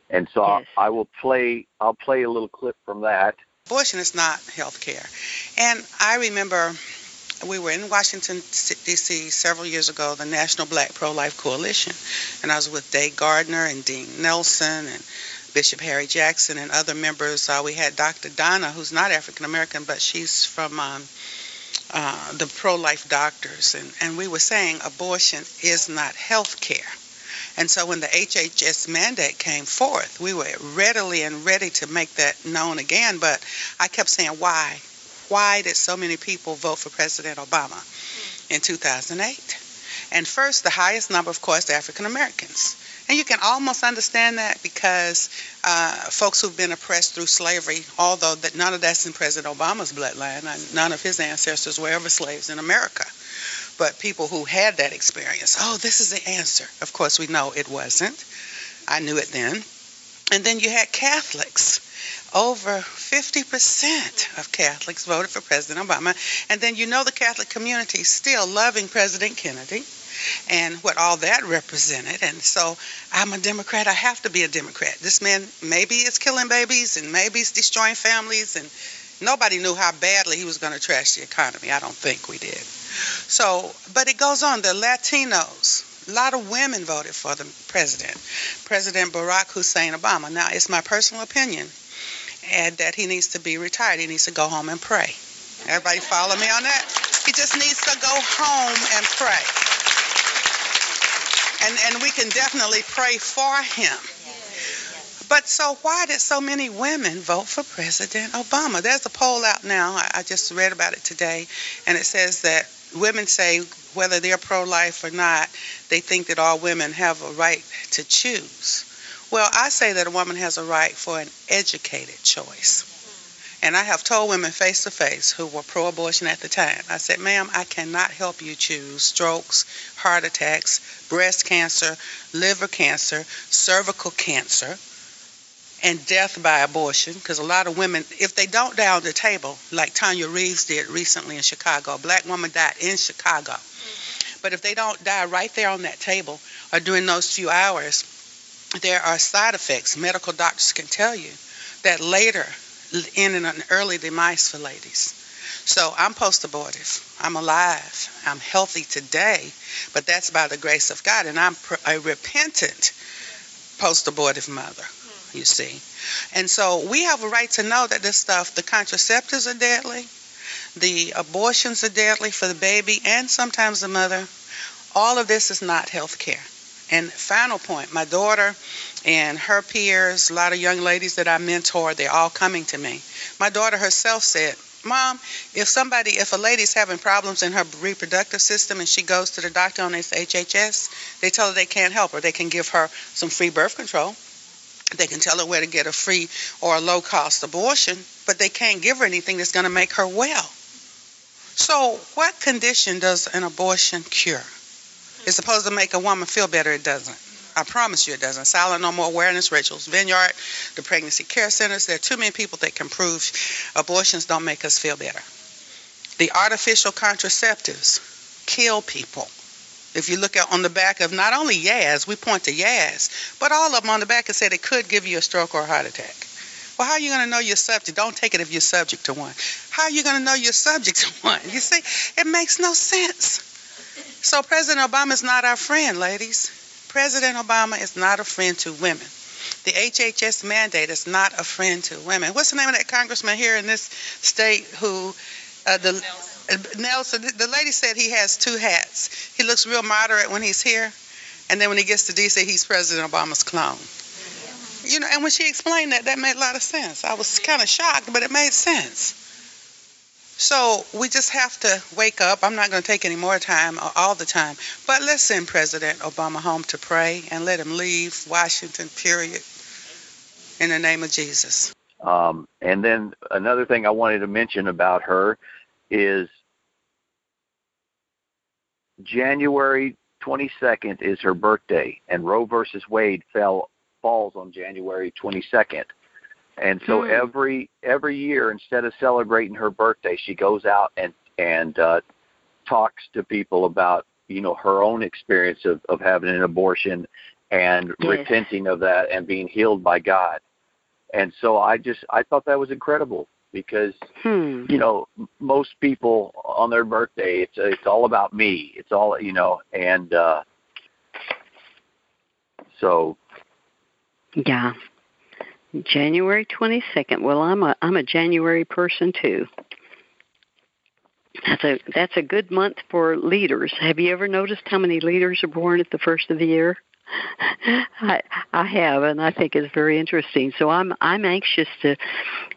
and so yes. I will play I'll play a little clip from that. Abortion is not health care, and I remember we were in Washington D.C. several years ago, the National Black Pro-Life Coalition, and I was with Day Gardner and Dean Nelson and Bishop Harry Jackson and other members. Uh, we had Dr. Donna, who's not African American, but she's from um, uh, the pro-life doctors, and, and we were saying abortion is not health care. And so when the HHS mandate came forth, we were readily and ready to make that known again. But I kept saying, why? Why did so many people vote for President Obama in 2008? And first, the highest number, of course, African Americans. And you can almost understand that because uh, folks who've been oppressed through slavery, although that none of that's in President Obama's bloodline, none of his ancestors were ever slaves in America. But people who had that experience, oh, this is the answer. Of course, we know it wasn't. I knew it then. And then you had Catholics. Over 50% of Catholics voted for President Obama. And then you know the Catholic community still loving President Kennedy and what all that represented. And so I'm a Democrat. I have to be a Democrat. This man maybe is killing babies and maybe he's destroying families and nobody knew how badly he was going to trash the economy. I don't think we did. So, but it goes on. The Latinos, a lot of women voted for the president, President Barack Hussein Obama. Now, it's my personal opinion and that he needs to be retired. He needs to go home and pray. Everybody follow me on that? He just needs to go home and pray and and we can definitely pray for him. But so why did so many women vote for President Obama? There's a poll out now. I, just read about it today, and it says that women say whether they're pro-life or not, they think that all women have a right to choose. Well, I say that a woman has a right for an educated choice. And I have told women face to face who were pro abortion at the time, I said, ma'am, I cannot help you choose strokes, heart attacks, breast cancer, liver cancer, cervical cancer, and death by abortion. Because a lot of women, if they don't die on the table, like Tonya Reaves did recently in Chicago, a black woman died in Chicago. But if they don't die right there on that table or during those few hours, there are side effects. Medical doctors can tell you that later in an early demise for ladies. So I'm post abortive. I'm alive. I'm healthy today, but that's by the grace of God. And I'm a repentant post abortive mother, you see. And so we have a right to know that this stuff, the contraceptives are deadly, the abortions are deadly for the baby and sometimes the mother. All of this is not health care. And final point, my daughter and her peers, a lot of young ladies that I mentor, they're all coming to me. My daughter herself said, Mom, if somebody, if a lady's having problems in her reproductive system and she goes to the doctor on this HHS, they tell her they can't help her. They can give her some free birth control. They can tell her where to get a free or a low cost abortion, but they can't give her anything that's going to make her well. So, what condition does an abortion cure? It's supposed to make a woman feel better. It doesn't. I promise you it doesn't. Silent No More Awareness Rachel's, Vineyard, the pregnancy care centers. There are too many people that can prove abortions don't make us feel better. The artificial contraceptives kill people. If you look at on the back of not only Yaz, we point to Yaz, but all of them on the back it said it could give you a stroke or a heart attack. Well, how are you going to know you're subject? Don't take it if you're subject to one. How are you going to know you're subject to one? You see, it makes no sense. So President Obama is not our friend, ladies. President Obama is not a friend to women. The HHS mandate is not a friend to women. What's the name of that congressman here in this state who uh, the Nelson. Nelson, the lady said he has two hats. He looks real moderate when he's here, and then when he gets to DC, he's President Obama's clone. You know, and when she explained that, that made a lot of sense. I was kind of shocked, but it made sense. So we just have to wake up. I'm not going to take any more time all the time. But let's send President Obama home to pray and let him leave Washington, period, in the name of Jesus. Um, and then another thing I wanted to mention about her is January 22nd is her birthday, and Roe versus Wade fell falls on January 22nd. And so hmm. every every year, instead of celebrating her birthday, she goes out and and uh, talks to people about you know her own experience of of having an abortion and yes. repenting of that and being healed by God. And so I just I thought that was incredible because hmm. you know most people on their birthday it's it's all about me. It's all you know and uh so yeah. January 22nd. Well, I'm a I'm a January person too. That's a that's a good month for leaders. Have you ever noticed how many leaders are born at the first of the year? I I have, and I think it's very interesting. So I'm I'm anxious to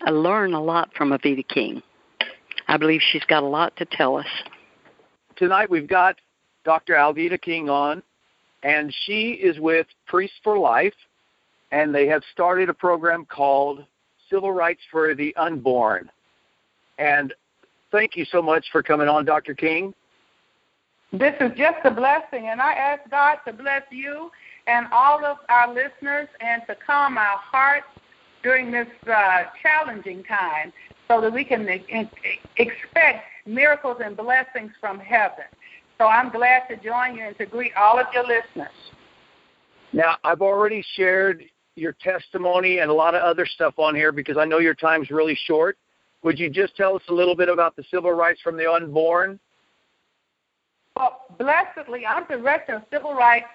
uh, learn a lot from Alveda King. I believe she's got a lot to tell us. Tonight we've got Dr. Alveda King on, and she is with Priests for Life, and they have started a program called Civil Rights for the Unborn. And thank you so much for coming on, Dr. King. This is just a blessing, and I ask God to bless you and all of our listeners and to calm our hearts during this uh, challenging time so that we can expect miracles and blessings from heaven. So I'm glad to join you and to greet all of your listeners. Now, I've already shared your testimony and a lot of other stuff on here because I know your time's really short. Would you just tell us a little bit about the civil rights from the unborn? Well, blessedly, I'm director of civil rights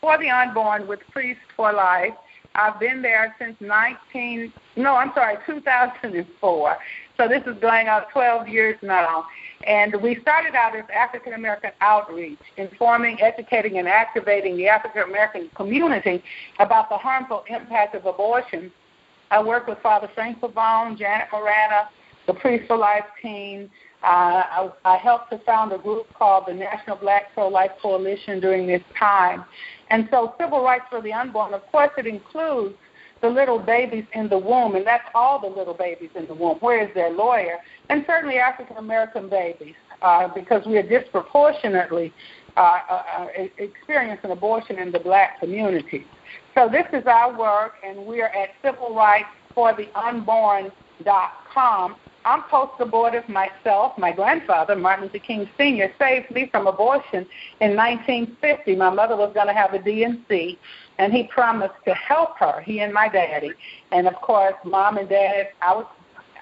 for the unborn with Priests for Life. I've been there since 19, no, I'm sorry, 2004. So this is going on 12 years now. And we started out as African American outreach, informing, educating, and activating the African American community about the harmful impact of abortion. I work with Father Frank Pavone, Janet Morana, the Priest for Life team. Uh, I, I helped to found a group called the National Black Pro Life Coalition during this time. And so, civil rights for the unborn, of course, it includes the little babies in the womb, and that's all the little babies in the womb. Where is their lawyer? And certainly African American babies, uh, because we are disproportionately uh, uh, uh experiencing abortion in the black community. So this is our work, and we are at civilrightsfortheunborn.com. I'm post-abortive myself. My grandfather, Martin Luther King Sr., saved me from abortion in 1950. My mother was going to have a D&C, and he promised to help her, he and my daddy. And of course, mom and dad, I was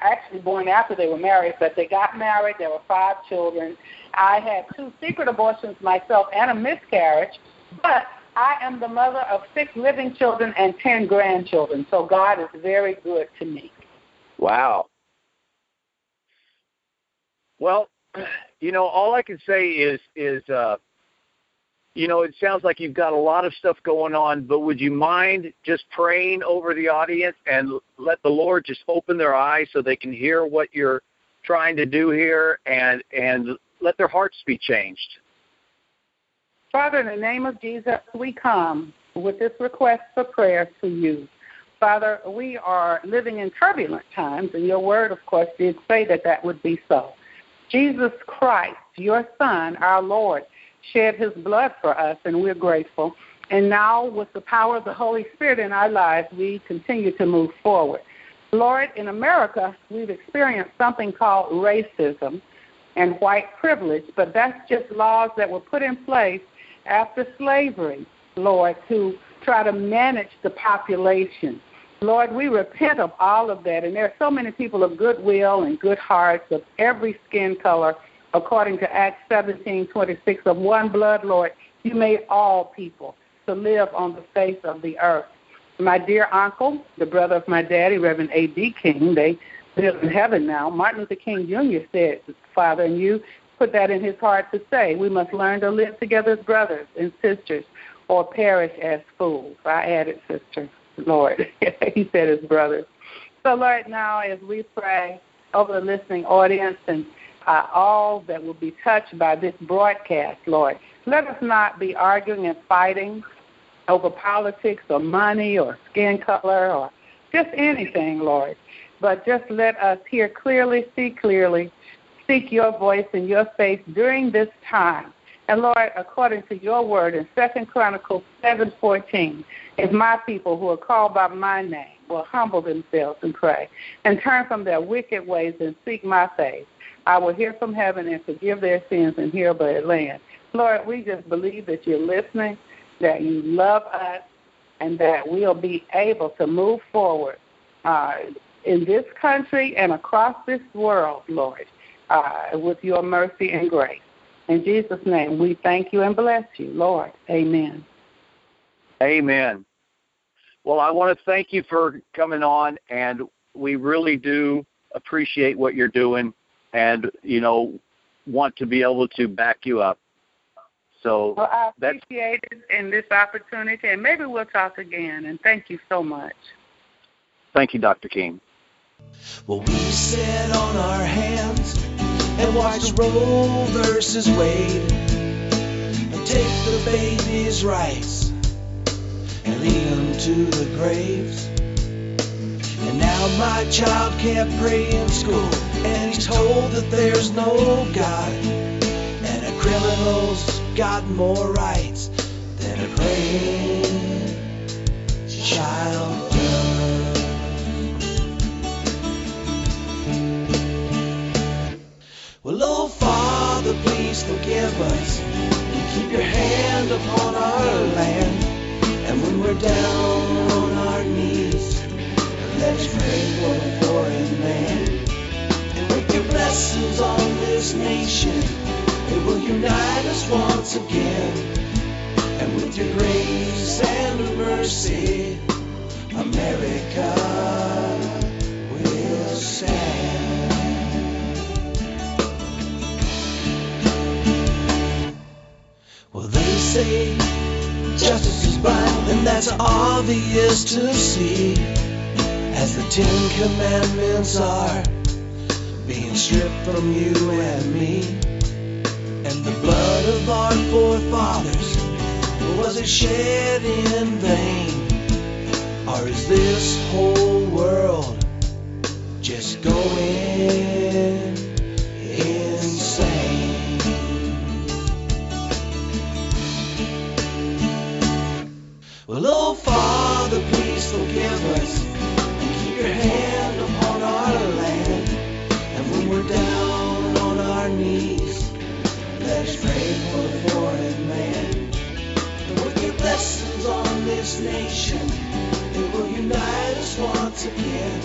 actually born after they were married, but they got married. There were five children. I had two secret abortions myself and a miscarriage, but I am the mother of six living children and ten grandchildren. So God is very good to me. Wow. Well, you know, all I can say is is uh, you know, it sounds like you've got a lot of stuff going on, but would you mind just praying over the audience and let the Lord just open their eyes so they can hear what you're trying to do here and and let their hearts be changed? Father, in the name of Jesus, we come with this request for prayer to you. Father, we are living in turbulent times, and your word, of course, did say that that would be so. Jesus Christ, your Son, our Lord, shed his blood for us, and we're grateful. And now, with the power of the Holy Spirit in our lives, we continue to move forward. Lord, in America, we've experienced something called racism and white privilege, but that's just laws that were put in place after slavery, Lord, to try to manage the population. Lord, we repent of all of that, and there are so many people of goodwill and good hearts of every skin color, according to Acts 17:26, of one blood, Lord. You made all people to live on the face of the earth. My dear uncle, the brother of my daddy, Reverend A.D. King, they live in heaven now. Martin Luther King Jr. said, Father, and you put that in his heart to say, we must learn to live together as brothers and sisters or perish as fools. I added sister, Lord. he said as brothers. So, Lord, now as we pray over the listening audience and uh, all that will be touched by this broadcast, Lord, let us not be arguing and fighting over politics or money or skin color or just anything, Lord. But just let us hear clearly, see clearly, seek your voice and your face during this time. And Lord, according to your word in Second Chronicles seven fourteen, if my people who are called by my name will humble themselves and pray and turn from their wicked ways and seek my face, I will hear from heaven and forgive their sins and heal their land. Lord, we just believe that you're listening, that you love us, and that we'll be able to move forward uh, in this country and across this world, Lord, uh, with your mercy and grace. In Jesus' name, we thank you and bless you, Lord. Amen. Amen. Well, I want to thank you for coming on, and we really do appreciate what you're doing, and you know, want to be able to back you up. So well, I appreciate it in this opportunity, and maybe we'll talk again. And thank you so much. Thank you, Dr. King. Well, we sit on our hands and watch Roe versus Wade and take the baby's rights and lead them to the graves. And now my child can't pray in school, and he's told that there's no God, and a criminal's got more rights than a praying child. Well, oh Father, please forgive us and keep your hand upon our land. And when we're down on our knees, let's pray for the foreign man. Blessings on this nation, it will unite us once again. And with your grace and mercy, America will stand. Well, they say justice is blind, and that's obvious to see. As the Ten Commandments are being stripped from you and me. And the blood of our forefathers, was it shed in vain? Or is this whole world just going insane? Well, oh Father, please forgive us and keep your hand blessings on this nation, it will unite us once again.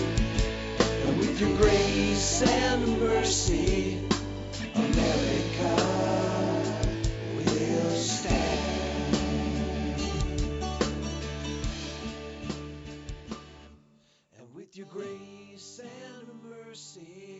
And with your grace and mercy, America will stand. And with your grace and mercy,